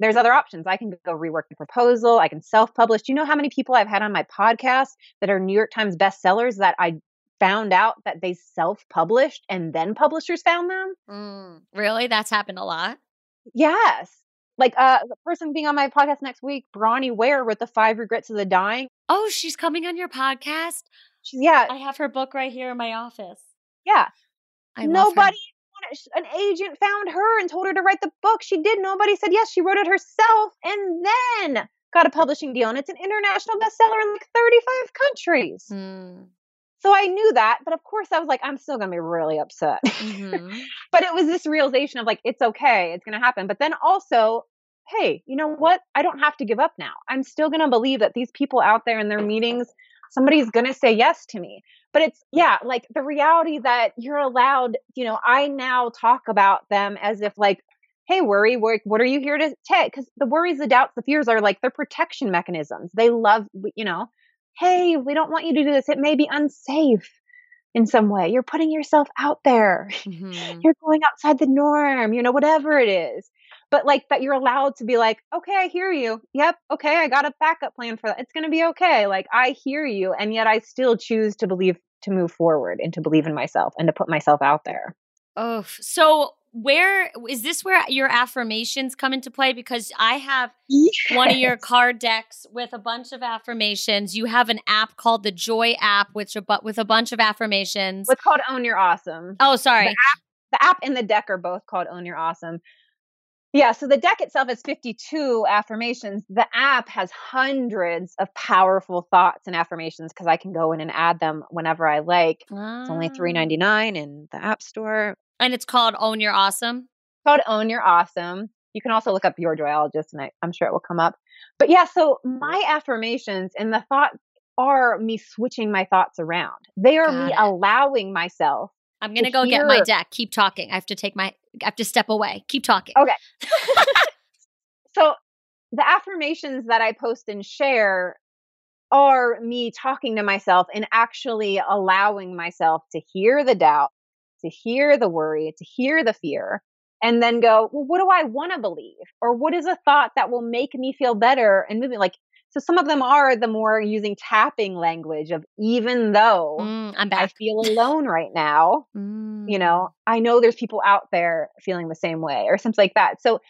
there's other options. I can go rework the proposal. I can self publish. Do you know how many people I've had on my podcast that are New York Times bestsellers that I found out that they self published and then publishers found them? Mm, really? That's happened a lot? Yes. Like uh, the person being on my podcast next week, Bronnie Ware with the Five Regrets of the Dying. Oh, she's coming on your podcast? She's, yeah. I have her book right here in my office. Yeah. I Nobody an agent found her and told her to write the book. She did. Nobody said yes. She wrote it herself and then got a publishing deal. And it's an international bestseller in like 35 countries. Mm. So I knew that. But of course, I was like, I'm still going to be really upset. Mm-hmm. [LAUGHS] but it was this realization of like, it's okay. It's going to happen. But then also, hey, you know what? I don't have to give up now. I'm still going to believe that these people out there in their meetings, somebody's going to say yes to me but it's yeah like the reality that you're allowed you know i now talk about them as if like hey worry what, what are you here to take because the worries the doubts the fears are like they're protection mechanisms. They love you know hey we don't want you to do this. It may be unsafe in some way. You're putting yourself out there. [LAUGHS] Mm-hmm. you're going outside the norm you know whatever it is but like that you're allowed to be like okay i hear you yep okay i got a backup plan for that it's going to be okay like i hear you and yet i still choose to believe to move forward and to believe in myself and to put myself out there Oh, so where is this where your affirmations come into play? Because I have one of your card decks with a bunch of affirmations. You have an app called the Joy app, which but with a bunch of affirmations. what's called own your awesome oh, sorry. the app and the deck are both called Own Your Awesome. Yeah, so the deck itself has 52 affirmations. The app has hundreds of powerful thoughts and affirmations because I can go in and add them whenever I like. It's only Ah. $3.99 in the App Store. And it's called Own Your Awesome. It's called Own Your Awesome. You can also look up Your Joyologist, and I, I'm sure it will come up. But yeah, so my affirmations and the thoughts are me switching my thoughts around. They are Got me it. allowing myself I'm gonna To go get my deck. Keep talking. I have to take my. I have to step away. Keep talking. Okay. [LAUGHS] so the affirmations that I post and share are me talking to myself and actually allowing myself to hear the doubt, to hear the worry, to hear the fear, and then go, well, what do I want to believe? Or what is a thought that will make me feel better and moving? Like, so some of them are the more using tapping language of even though Mm, I'm I back. feel [LAUGHS] alone right now, Mm. you know i know there's people out there feeling the same way or something like that so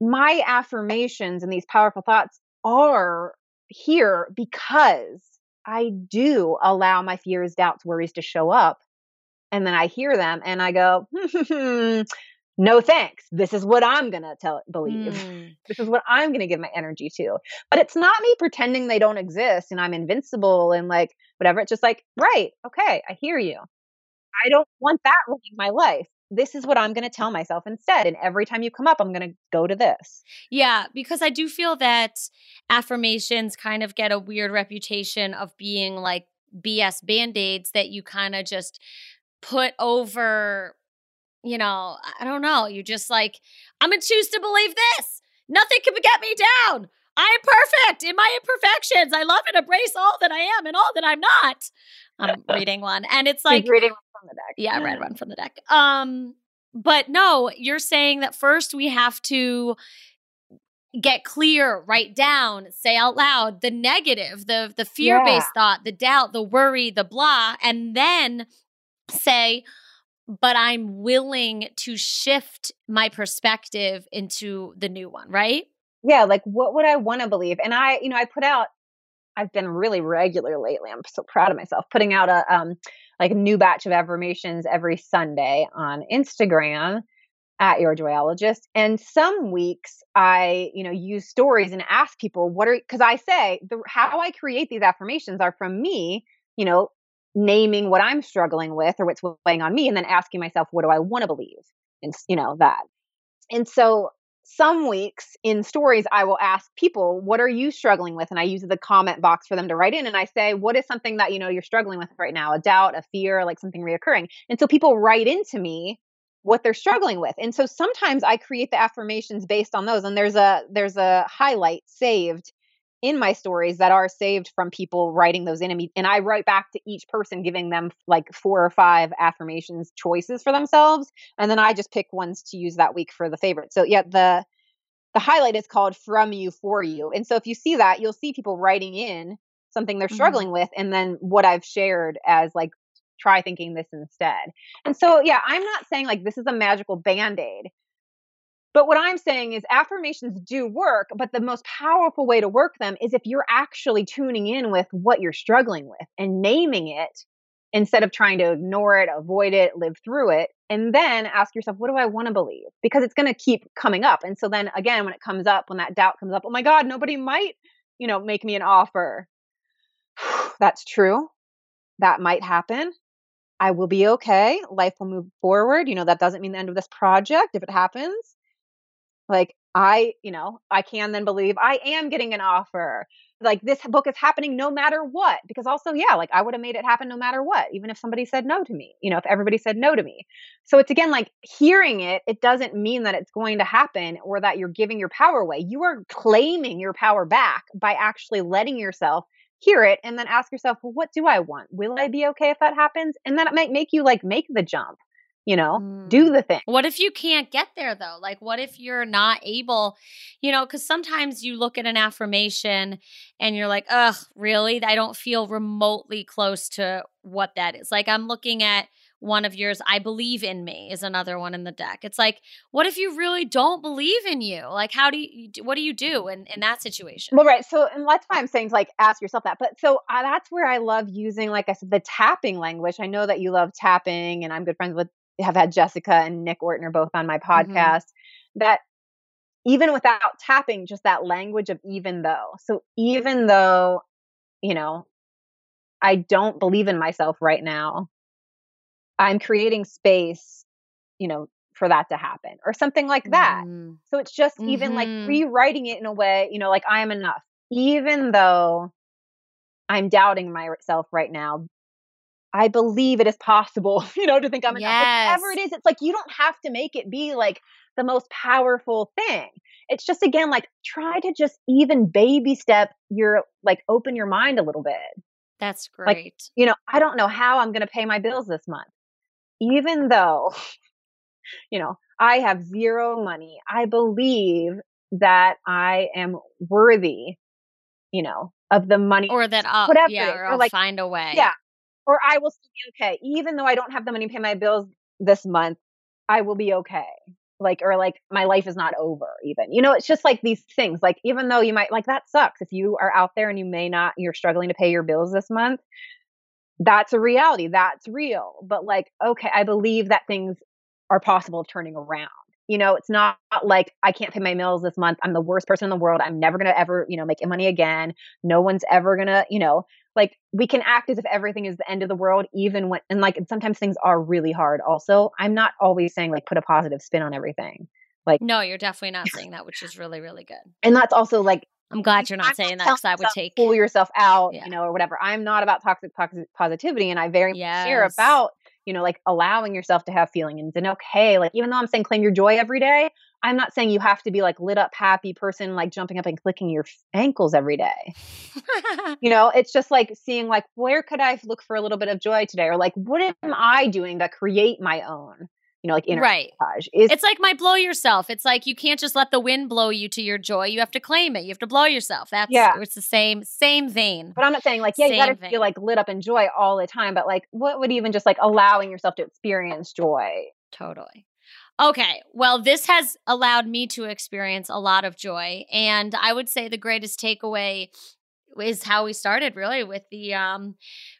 my affirmations and these powerful thoughts are here because i do allow my fears doubts worries to show up and then i hear them and i go [LAUGHS] no thanks this is what i'm going to tell believe [LAUGHS] Mm. this is what i'm going to give my energy to but it's not me pretending they don't exist and i'm invincible and like whatever it's just like right okay i hear you I don't want that running my life. This is what I'm going to tell myself instead. And every time you come up, I'm going to go to this. Yeah, because I do feel that affirmations kind of get a weird reputation of being like BS band aids that you kind of just put over, you know, I don't know. You just like, I'm going to choose to believe this. Nothing can get me down. I am perfect in my imperfections. I love and embrace all that I am and all that I'm not. I'm [LAUGHS] reading one. And it's like, reading from the deck. yeah, I read one from the deck. Um, but no, you're saying that first we have to get clear, write down, say out loud the negative, the the fear-based thought, the doubt, the worry, the blah, and then say, but I'm willing to shift my perspective into the new one, right? Yeah. Like, what would I want to believe? And I, you know, I put out, I've been really regular lately. I'm so proud of myself putting out a, um, like a new batch of affirmations every Sunday on Instagram at your joyologist. And some weeks I, you know, use stories and ask people what are, cause I say the, how I create these affirmations are from me, you know, naming what I'm struggling with or what's weighing on me and then asking myself, what do I want to believe? And, you know, that. And so some weeks in stories, I will ask people, what are you struggling with? And I use the comment box for them to write in. And I say, what is something that, you know, you're struggling with right now? A doubt, a fear, like something reoccurring. And so people write into me what they're struggling with. And so sometimes I create the affirmations based on those. And there's a, there's a highlight saved in my stories that are saved from people writing those in and I write back to each person giving them like four or five affirmations choices for themselves and then I just pick ones to use that week for the favorite. So yeah, the the highlight is called from you for you. And so if you see that, you'll see people writing in something they're Mhm. struggling with and then what I've shared as like try thinking this instead. And so yeah, I'm not saying like this is a magical band-aid. But what I'm saying is affirmations do work, but the most powerful way to work them is if you're actually tuning in with what you're struggling with and naming it instead of trying to ignore it, avoid it, live through it, and then ask yourself, what do I want to believe? Because it's going to keep coming up. And so then again, when it comes up, when that doubt comes up, oh my God, nobody might, you know, make me an offer. [SIGHS] That's true. That might happen. I will be okay. Life will move forward. You know, that doesn't mean the end of this project if it happens. Like, I, you know, I can then believe I am getting an offer. Like, this book is happening no matter what. Because also, yeah, like I would have made it happen no matter what, even if somebody said no to me, you know, if everybody said no to me. So it's again like hearing it, it doesn't mean that it's going to happen or that you're giving your power away. You are claiming your power back by actually letting yourself hear it and then ask yourself, well, what do I want? Will I be okay if that happens? And then it might make you like make the jump, you know, Mm. do the thing. What if you can't get there though? Like, what if you're not able, you know, because sometimes you look at an affirmation and you're like, ugh, really? I don't feel remotely close to what that is. Like, I'm looking at one of yours, I believe in me is another one in the deck. It's like, what if you really don't believe in you? Like, how do you, what do you do in, in that situation? Well, right. So, and that's why I'm saying to like ask yourself that. But so uh, that's where I love using, like I said, the tapping language. I know that you love tapping, and I'm good friends with, have had Jessica and Nick Ortner both on my podcast. That even without tapping, just that language of even though. So, even though, you know, I don't believe in myself right now, I'm creating space, you know, for that to happen or something like that. Mhm. So it's just even like Mhm. rewriting it in a way, you know, like I am enough, even though I'm doubting myself right now. I believe it is possible, [LAUGHS] you know, to think I'm enough. Like, Whatever it is, it's like you don't have to make it be like the most powerful thing. It's just again like try to just even baby step your like open your mind a little bit. That's Like, great. You know, I don't know how I'm going to pay my bills this month. Even though [LAUGHS] you know, I have zero money. I believe that I am worthy, you know, of the money or that I'll, whatever yeah, or or I'll like- find a way. yeah, or I will still be okay. Even though I don't have the money to pay my bills this month, I will be okay. Like, or like my life is not over even. You know, it's just like these things. Like, even though you might like that sucks if you are out there and you may not, you're struggling to pay your bills this month. That's a reality. That's real. But like, okay, I believe that things are possible of turning around. You know, it's not like I can't pay my bills this month. I'm the worst person in the world. I'm never going to ever, you know, make money again. No one's ever going to, you know, like we can act as if everything is the end of the world, even when, and like, and sometimes things are really hard. Also, I'm not always saying like put a positive spin on everything. Like no, you're definitely not saying that, which is really, really good. And that's also like, I'm glad you're not I'm saying that because I would take. pull yourself out, Yeah. you know, or whatever. I'm not about toxic positivity, and I very much care about, you know, like allowing yourself to have feelings and okay, like even though I'm saying claim your joy every day, I'm not saying you have to be like lit up, happy person, like jumping up and clicking your ankles every day. [LAUGHS] You know, it's just like seeing like where could I look for a little bit of joy today, or like what am I doing to create my own, you know, like inner right. Is It's like my blow yourself. It's like you can't just let the wind blow you to your joy. You have to claim it. You have to blow yourself. That's Yeah. it's the same same vein. But I'm not saying like, yeah, you gotta feel like lit up in joy all the time. But like, what would even just like allowing yourself to experience joy? Totally. Okay. Well, this has allowed me to experience a lot of joy. And I would say the greatest takeaway is how we started really with the um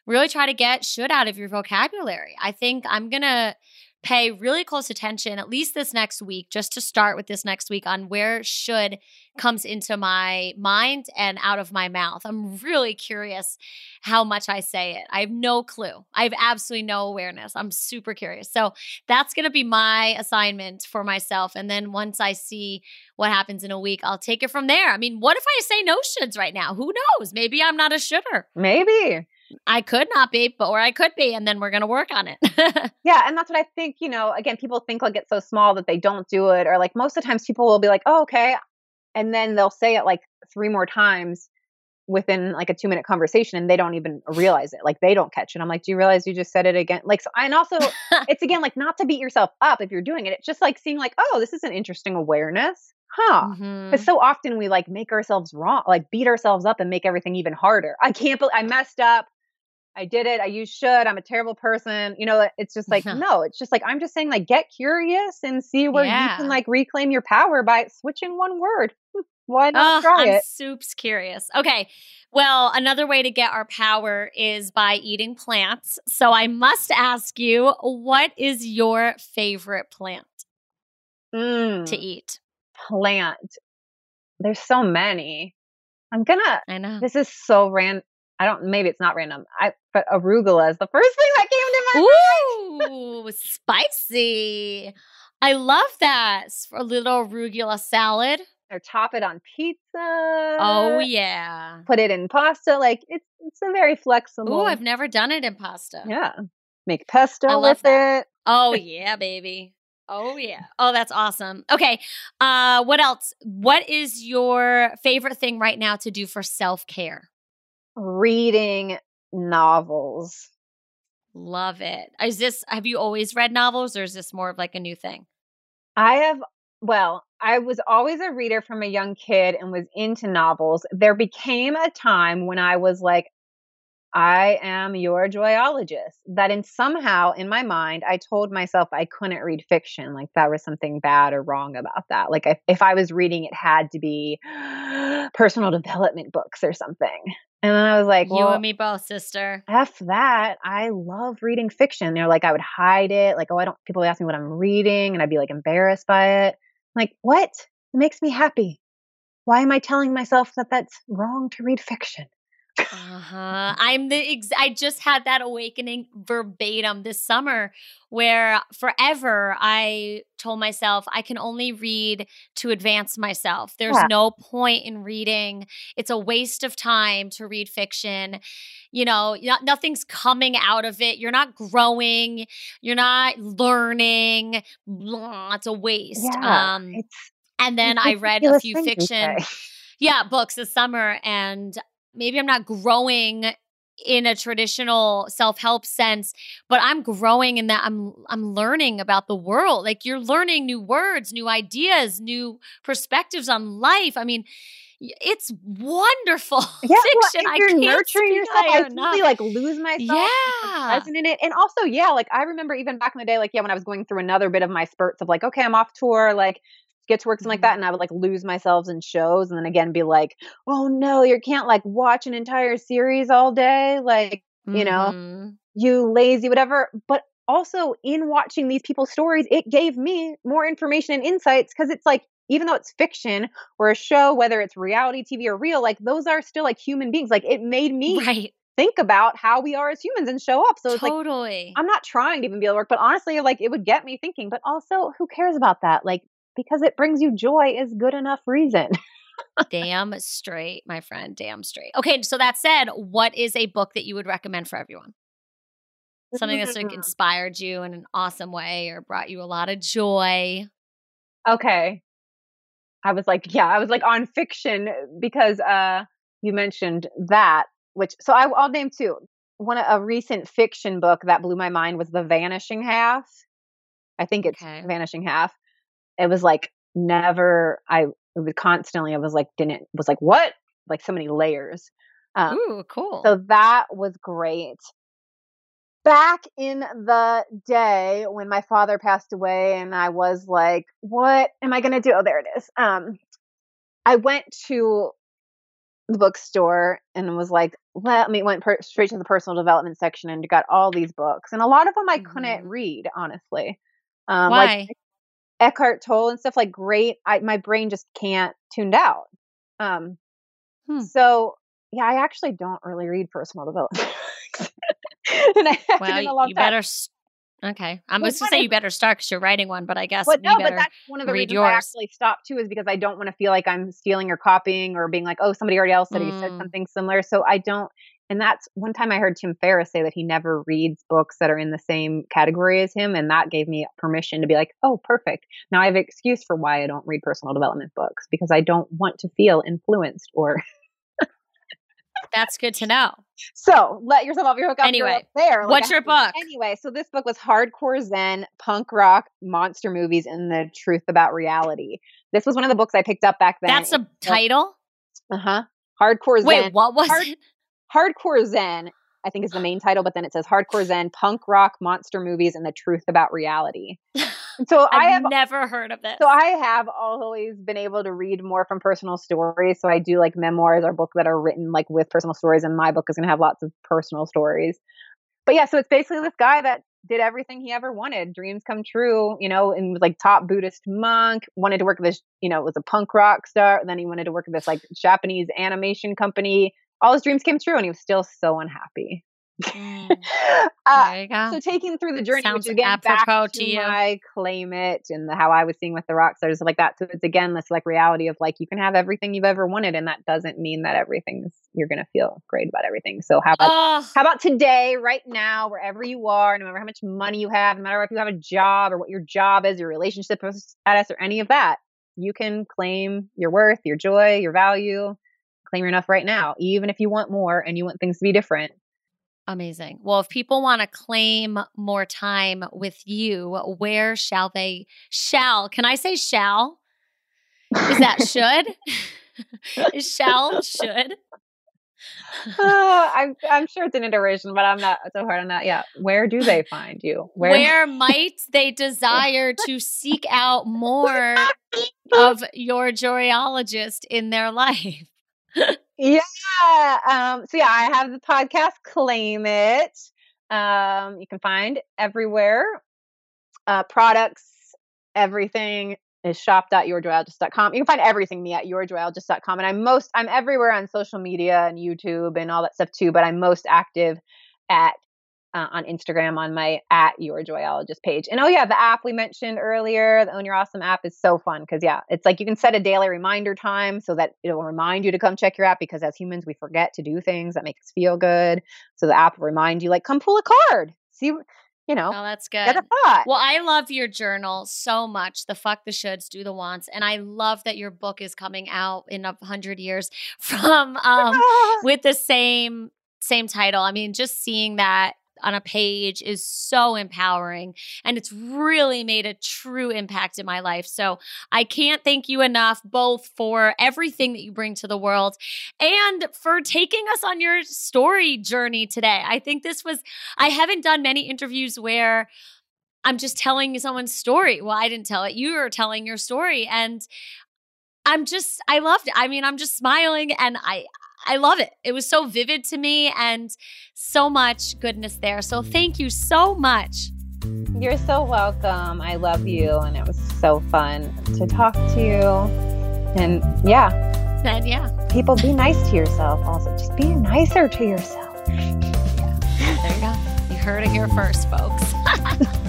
really try to get should out of your vocabulary. I think I'm going to pay really close attention at least this next week just to start with this next week on where should comes into my mind and out of my mouth. I'm really curious how much I say it. I have no clue. I have absolutely no awareness. I'm super curious. So that's going to be my assignment for myself. And then once I see what happens in a week, I'll take it from there. I mean, what if I say no shoulds right now? Who knows? Maybe I'm not a shouldder. Maybe. I could not be, but or I could be, and then we're going to work on it. [LAUGHS] Yeah, and that's what I think, you know, again, people think like it's so small that they don't do it, or like most of the times people will be like, oh, okay. And then they'll say it like three more times within like a two minute conversation and they don't even realize it. Like they don't catch it. I'm like, do you realize you just said it again? Like, so, and also [LAUGHS] it's again like not to beat yourself up if you're doing it. It's just like seeing like, oh, this is an interesting awareness. huh. Because mm-hmm. so often we like make ourselves wrong, like beat ourselves up and make everything even harder. I can't believe I messed up. I did it. I use should. I'm a terrible person. You know, it's just like, [LAUGHS] no, it's just like, I'm just saying, like, get curious and see where you can like reclaim your power by switching one word. [LAUGHS] Why not Oh, try I'm it? soups curious. Okay. Well, another way to get our power is by eating plants. So I must ask you, what is your favorite plant Mm, to eat? plant. There's so many. I'm gonna, I know. this is so random. I don't, maybe it's not random. I, but arugula is the first thing that came to my mind. Ooh, spicy. I love that. for a little arugula salad. or top it on pizza. Oh, yeah. Put it in pasta. Like it's it's a very flexible. Ooh, I've never done it in pasta. yeah. Make pesto with it. Oh yeah, baby. Oh yeah. Oh, that's awesome. Okay. Uh what else? What is your favorite thing right now to do for self-care? Reading novels. Love it. Is this have you always read novels or is this more of like a new thing? I have well, I was always a reader from a young kid and was into novels. There became a time when I was like I am your joyologist. That in somehow in my mind, I told myself I couldn't read fiction. Like that was something bad or wrong about that. Like if, if I was reading, it had to be [GASPS] personal development books or something. And then I was like, you and me both, sister. F that. I love reading fiction. They're like, I would hide it. Like, oh, I don't, people ask me what I'm reading and I'd be like embarrassed by it. I'm like, what? It makes me happy. Why am I telling myself that that's wrong to read fiction? Uh-huh. I'm the ex- I just had that awakening verbatim this summer where forever I told myself I can only read to advance myself. There's Yeah. no point in reading. It's a waste of time to read fiction. You know, no- nothing's coming out of it. You're not growing. You're not learning. Blah, it's a waste. Yeah. um and then I read a few fiction yeah books this summer and maybe i'm not growing in a traditional self-help sense but i'm growing in that i'm i'm learning about the world like you're learning new words new ideas new perspectives on life i mean it's wonderful [LAUGHS] Yeah, well, fiction i you're can't nurturing yourself, I enough. like lose myself. yeah present in it. And also, yeah, like I remember even back in the day, like, yeah, when I was going through another bit of my spurts of like, okay, I'm off tour, like, get to work, something like Mhm. that. And I would like lose myself in shows and then again be like, oh no, you can't like watch an entire series all day. Like, you know, Mhm. you lazy, whatever. But also in watching these people's stories, it gave me more information and insights because it's like, even though it's fiction or a show, whether it's reality TV or real, like those are still like human beings. Like it made me right think about how we are as humans and show up. So it's like, totally I'm not trying to even be able to work, but honestly, like it would get me thinking. But also, who cares about that? Like because it brings you joy is good enough reason. [LAUGHS] damn straight my friend damn straight okay so that said what is a book that you would recommend for everyone something that's like Mm. inspired you in an awesome way or brought you a lot of joy. Okay. I was like, yeah, I was like on fiction because uh you mentioned that, which so I, I'll name two. One a recent fiction book that blew my mind was The Vanishing Half. I think it's Okay. Vanishing Half. It was like never. I it was constantly. I was like, didn't was like what? Like so many layers. Um, Ooh, cool. so that was great. Back in the day when my father passed away and I was like, what am I going to do? Oh, there it is. Um, I went to the bookstore and was like, let me went per- straight to the personal development section and got all these books. And a lot of them I couldn't Mhm. read, honestly. Um, Why? Like Eckhart Tolle and stuff like great. I, my brain just can't tuned out. Um, Hmm. so yeah, I actually don't really read personal development. [LAUGHS] and I haven't in a well, long you time. better. okay, I'm just gonna say you better start because you're writing one. But I guess But no, but that's one of the reasons I actually stopped too is because I don't want to feel like I'm stealing or copying or being like, oh, somebody already else said he said Mm. something similar. So I don't. And that's one time I heard Tim Ferriss say that he never reads books that are in the same category as him, and that gave me permission to be like, oh, perfect. Now I have an excuse for why I don't read personal development books because I don't want to feel influenced or [LAUGHS] That's good to know. So let yourself off your hook. Anyway, there. What's your book? Anyway, so this book was Hardcore Zen, Punk Rock, Monster Movies, and the Truth About Reality. This was one of the books I picked up back then. That's a title? Uh huh. Hardcore Zen. Wait, what was Hard- it? Hardcore Zen, I think, is the main title, but then it says Hardcore Zen, Punk Rock, Monster Movies, and the Truth About Reality. [LAUGHS] So I I've never heard of this. so I have always been able to read more from personal stories. So I do like memoirs or books that are written like with personal stories, and my book is going to have lots of personal stories. But yeah, so it's basically this guy that did everything he ever wanted, dreams come true, you know, and was like top Buddhist monk, wanted to work with this, you know, was a punk rock star. And then he wanted to work with this like Japanese animation company. All his dreams came true, and he was still so unhappy. Mm, [LAUGHS] uh, there you go. so taking through the journey, Sounds which again back apropos to, to you. my claim it and the, how I was seeing with the rock stars like that. So it's again this like reality of like you can have everything you've ever wanted, and that doesn't mean that everything's you're gonna feel great about everything. So how about oh, how about today, right now, wherever you are, no matter how much money you have, no matter if you have a job or what your job is, your relationship status, or any of that, you can claim your worth, your joy, your value, claim enough right now, even if you want more and you want things to be different. amazing. Well, if people want to claim more time with you, where shall they? Shall, can I say shall? Is that should? [LAUGHS] Is shall, should? Uh, [LAUGHS] I'm I'm sure it's an iteration, but I'm not so hard on that yet. Where do they find you? Where, might they desire to seek out more of your joyologist in their life? Yeah. Um, so yeah, I have the podcast Claim It. Um, you can find everywhere. Uh, products, everything is shop.yourjoyologist.com. You can find everything me at yourjoyologist.com. And I'm most I'm everywhere on social media and YouTube and all that stuff too, but I'm most active at uh, on Instagram on my at your joyologist page. And oh yeah, the app we mentioned earlier, the Own Your Awesome app is so fun because yeah, it's like you can set a daily reminder time so that it'll remind you to come check your app because as humans we forget to do things that make us feel good. So the app will remind you like come pull a card. See, you know, Oh, that's good. Well, I love your journal so much. The fuck the shoulds, do the wants, and I love that your book is coming out in a hundred years [LAUGHS] from um [LAUGHS] with the same same title. I mean, just seeing that on a page is so empowering and it's really made a true impact in my life. So I can't thank you enough both for everything that you bring to the world and for taking us on your story journey today. I think this was, I haven't done many interviews where I'm just telling someone's story. Well, I didn't tell it. You are telling your story. And I'm just, I loved it. I mean, I'm just smiling and I, I love it. It was so vivid to me and so much goodness there. So mm-hmm. thank you so much. You're so welcome. I love you, and it was so fun to talk to you. And yeah, And yeah, people be nice to yourself. Also, just be nicer to yourself. there you go. You heard it here first, folks. [LAUGHS]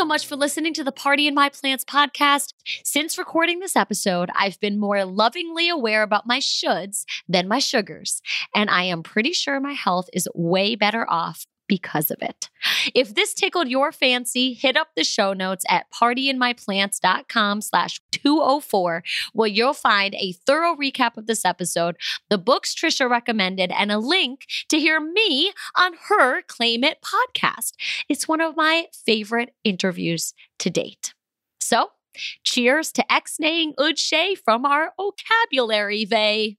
So much for listening to the Party in My Plants podcast. Since recording this episode, I've been more lovingly aware about my shoulds than my sugars, and I am pretty sure my health is way better off because of it. If this tickled your fancy, hit up the show notes at partyinmyplants.com slash 204, where you'll find a thorough recap of this episode, the books Trisha recommended, and a link to hear me on her Claim It podcast. It's one of my favorite interviews to date. So, cheers to ex-naying Udshay from our vocabulary vey.